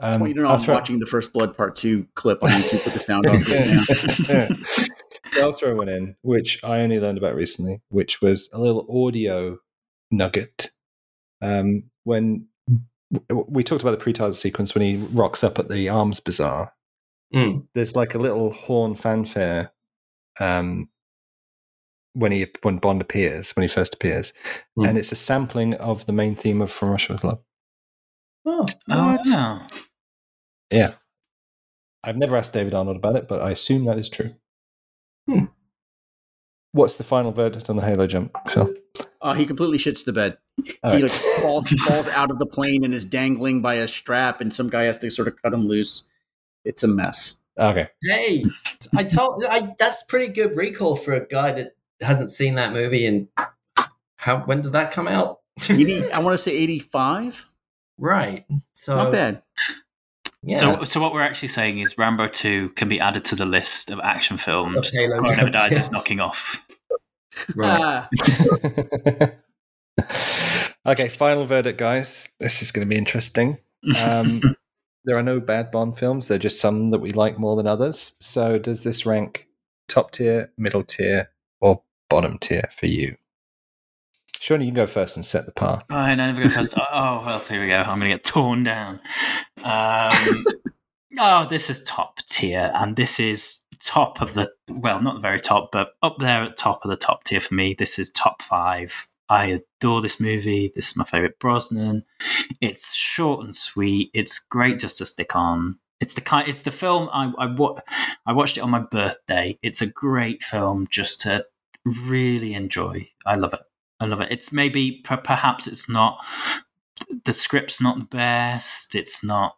Um, well, you know, I'll I'm throw- watching the First Blood Part Two clip on YouTube with the sound off right now. so I'll throw one in, which I only learned about recently, which was a little audio nugget. Um, when we talked about the pre-title sequence when he rocks up at the arms bazaar, Mm. there's like a little horn fanfare um, when he when Bond appears, when he first appears, Hmm. and it's a sampling of the main theme of From Russia with Love. Oh, Oh, What? no. Yeah, I've never asked David Arnold about it, but I assume that is true. Hmm. What's the final verdict on the Halo jump, Phil? Uh, he completely shits the bed. All he right. like falls falls out of the plane and is dangling by a strap, and some guy has to sort of cut him loose. It's a mess. Okay. Hey, I told I that's pretty good recall for a guy that hasn't seen that movie. And how when did that come out? 80, I want to say 85. Right. So Not bad. Yeah. So, so what we're actually saying is Rambo 2 can be added to the list of action films. Of Halo Never Dies yeah. is knocking off. right. Ah, okay, final verdict, guys. This is going to be interesting. Um, there are no bad Bond films. There are just some that we like more than others. So, does this rank top tier, middle tier, or bottom tier for you? Sean, you can go first and set the par. Oh, I never go first. Oh, well, here we go. I'm going to get torn down. Um, oh, this is top tier, and this is top of the well, not the very top, but up there at top of the top tier for me. This is top five. I adore this movie. This is my favorite Brosnan. It's short and sweet. It's great just to stick on. It's the kind. It's the film I I, wa- I watched it on my birthday. It's a great film just to really enjoy. I love it. I love it. It's maybe perhaps it's not the script's not the best. It's not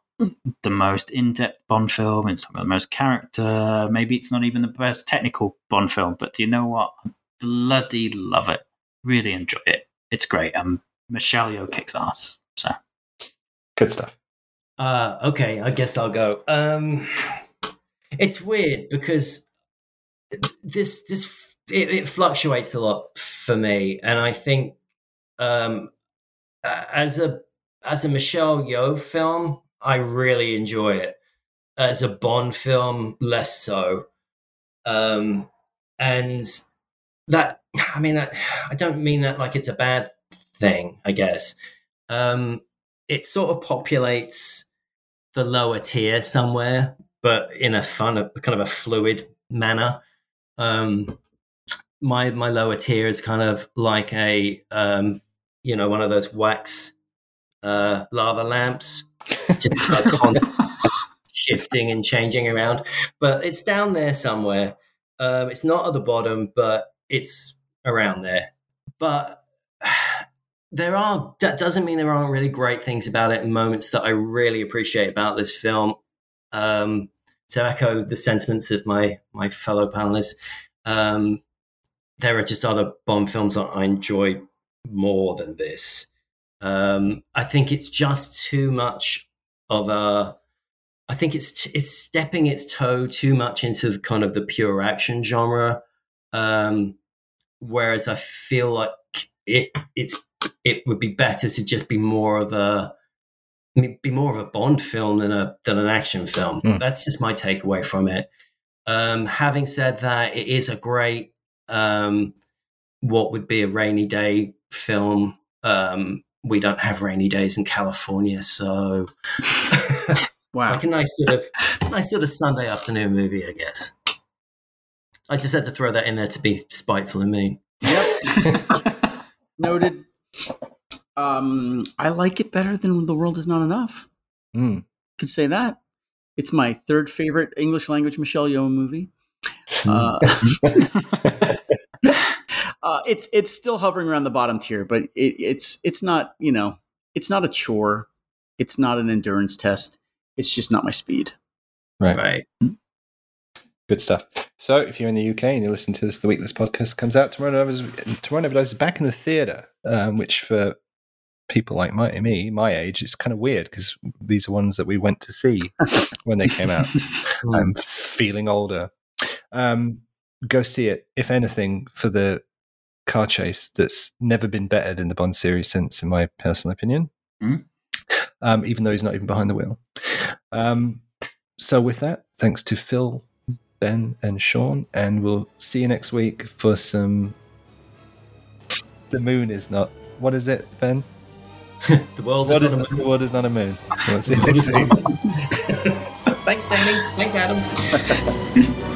the most in-depth Bond film. It's not the most character. Maybe it's not even the best technical Bond film. But do you know what? Bloody love it. Really enjoy it. It's great. Um, Michelle Yeoh kicks ass. So Good stuff. Uh, okay, I guess I'll go. Um, it's weird because this this it, it fluctuates a lot for me, and I think um, as a as a Michelle Yeoh film, I really enjoy it. As a Bond film, less so. Um, and that I mean, I, I don't mean that like it's a bad thing. I guess um, it sort of populates the lower tier somewhere, but in a fun, kind of a fluid manner. Um, my my lower tier is kind of like a um, you know one of those wax uh, lava lamps, just like shifting and changing around. But it's down there somewhere. Um, it's not at the bottom, but it's around there. But there are that doesn't mean there aren't really great things about it and moments that I really appreciate about this film. Um, to echo the sentiments of my my fellow panelists, um, there are just other Bond films that I enjoy more than this. Um, I think it's just too much of a. I think it's it's stepping its toe too much into the kind of the pure action genre, um, whereas I feel like it it's it would be better to just be more of a be more of a Bond film than a than an action film. Mm. That's just my takeaway from it. Um, having said that, it is a great um, what would be a rainy day film. Um, we don't have rainy days in California, so wow. like a nice sort of nice sort of Sunday afternoon movie, I guess. I just had to throw that in there to be spiteful and mean. Yep. Noted. Um, I like it better than The World Is Not Enough. Mm. Could say that. It's my third favorite English language Michelle Yeoh movie. Uh, uh, it's it's still hovering around the bottom tier, but it, it's it's not you know it's not a chore. It's not an endurance test. It's just not my speed. Right. Right. Good stuff. So, if you're in the UK and you listen to this the week this podcast comes out, Tomorrow Never, Tomorrow Never Dies is back in the theatre, um, which for people like my, me, my age, it's kind of weird because these are ones that we went to see when they came out. I'm feeling older. Um, go see it, if anything, for the car chase that's never been bettered in the Bond series since, in my personal opinion. Mm. Um, even though he's not even behind the wheel. Um, so, with that, thanks to Phil, Ben, and Sean, and we'll see you next week for some. The moon is not. What is it, Ben? The world What is is not a the world is not a moon. We'll see you next week. Thanks, Danny. Thanks, Adam.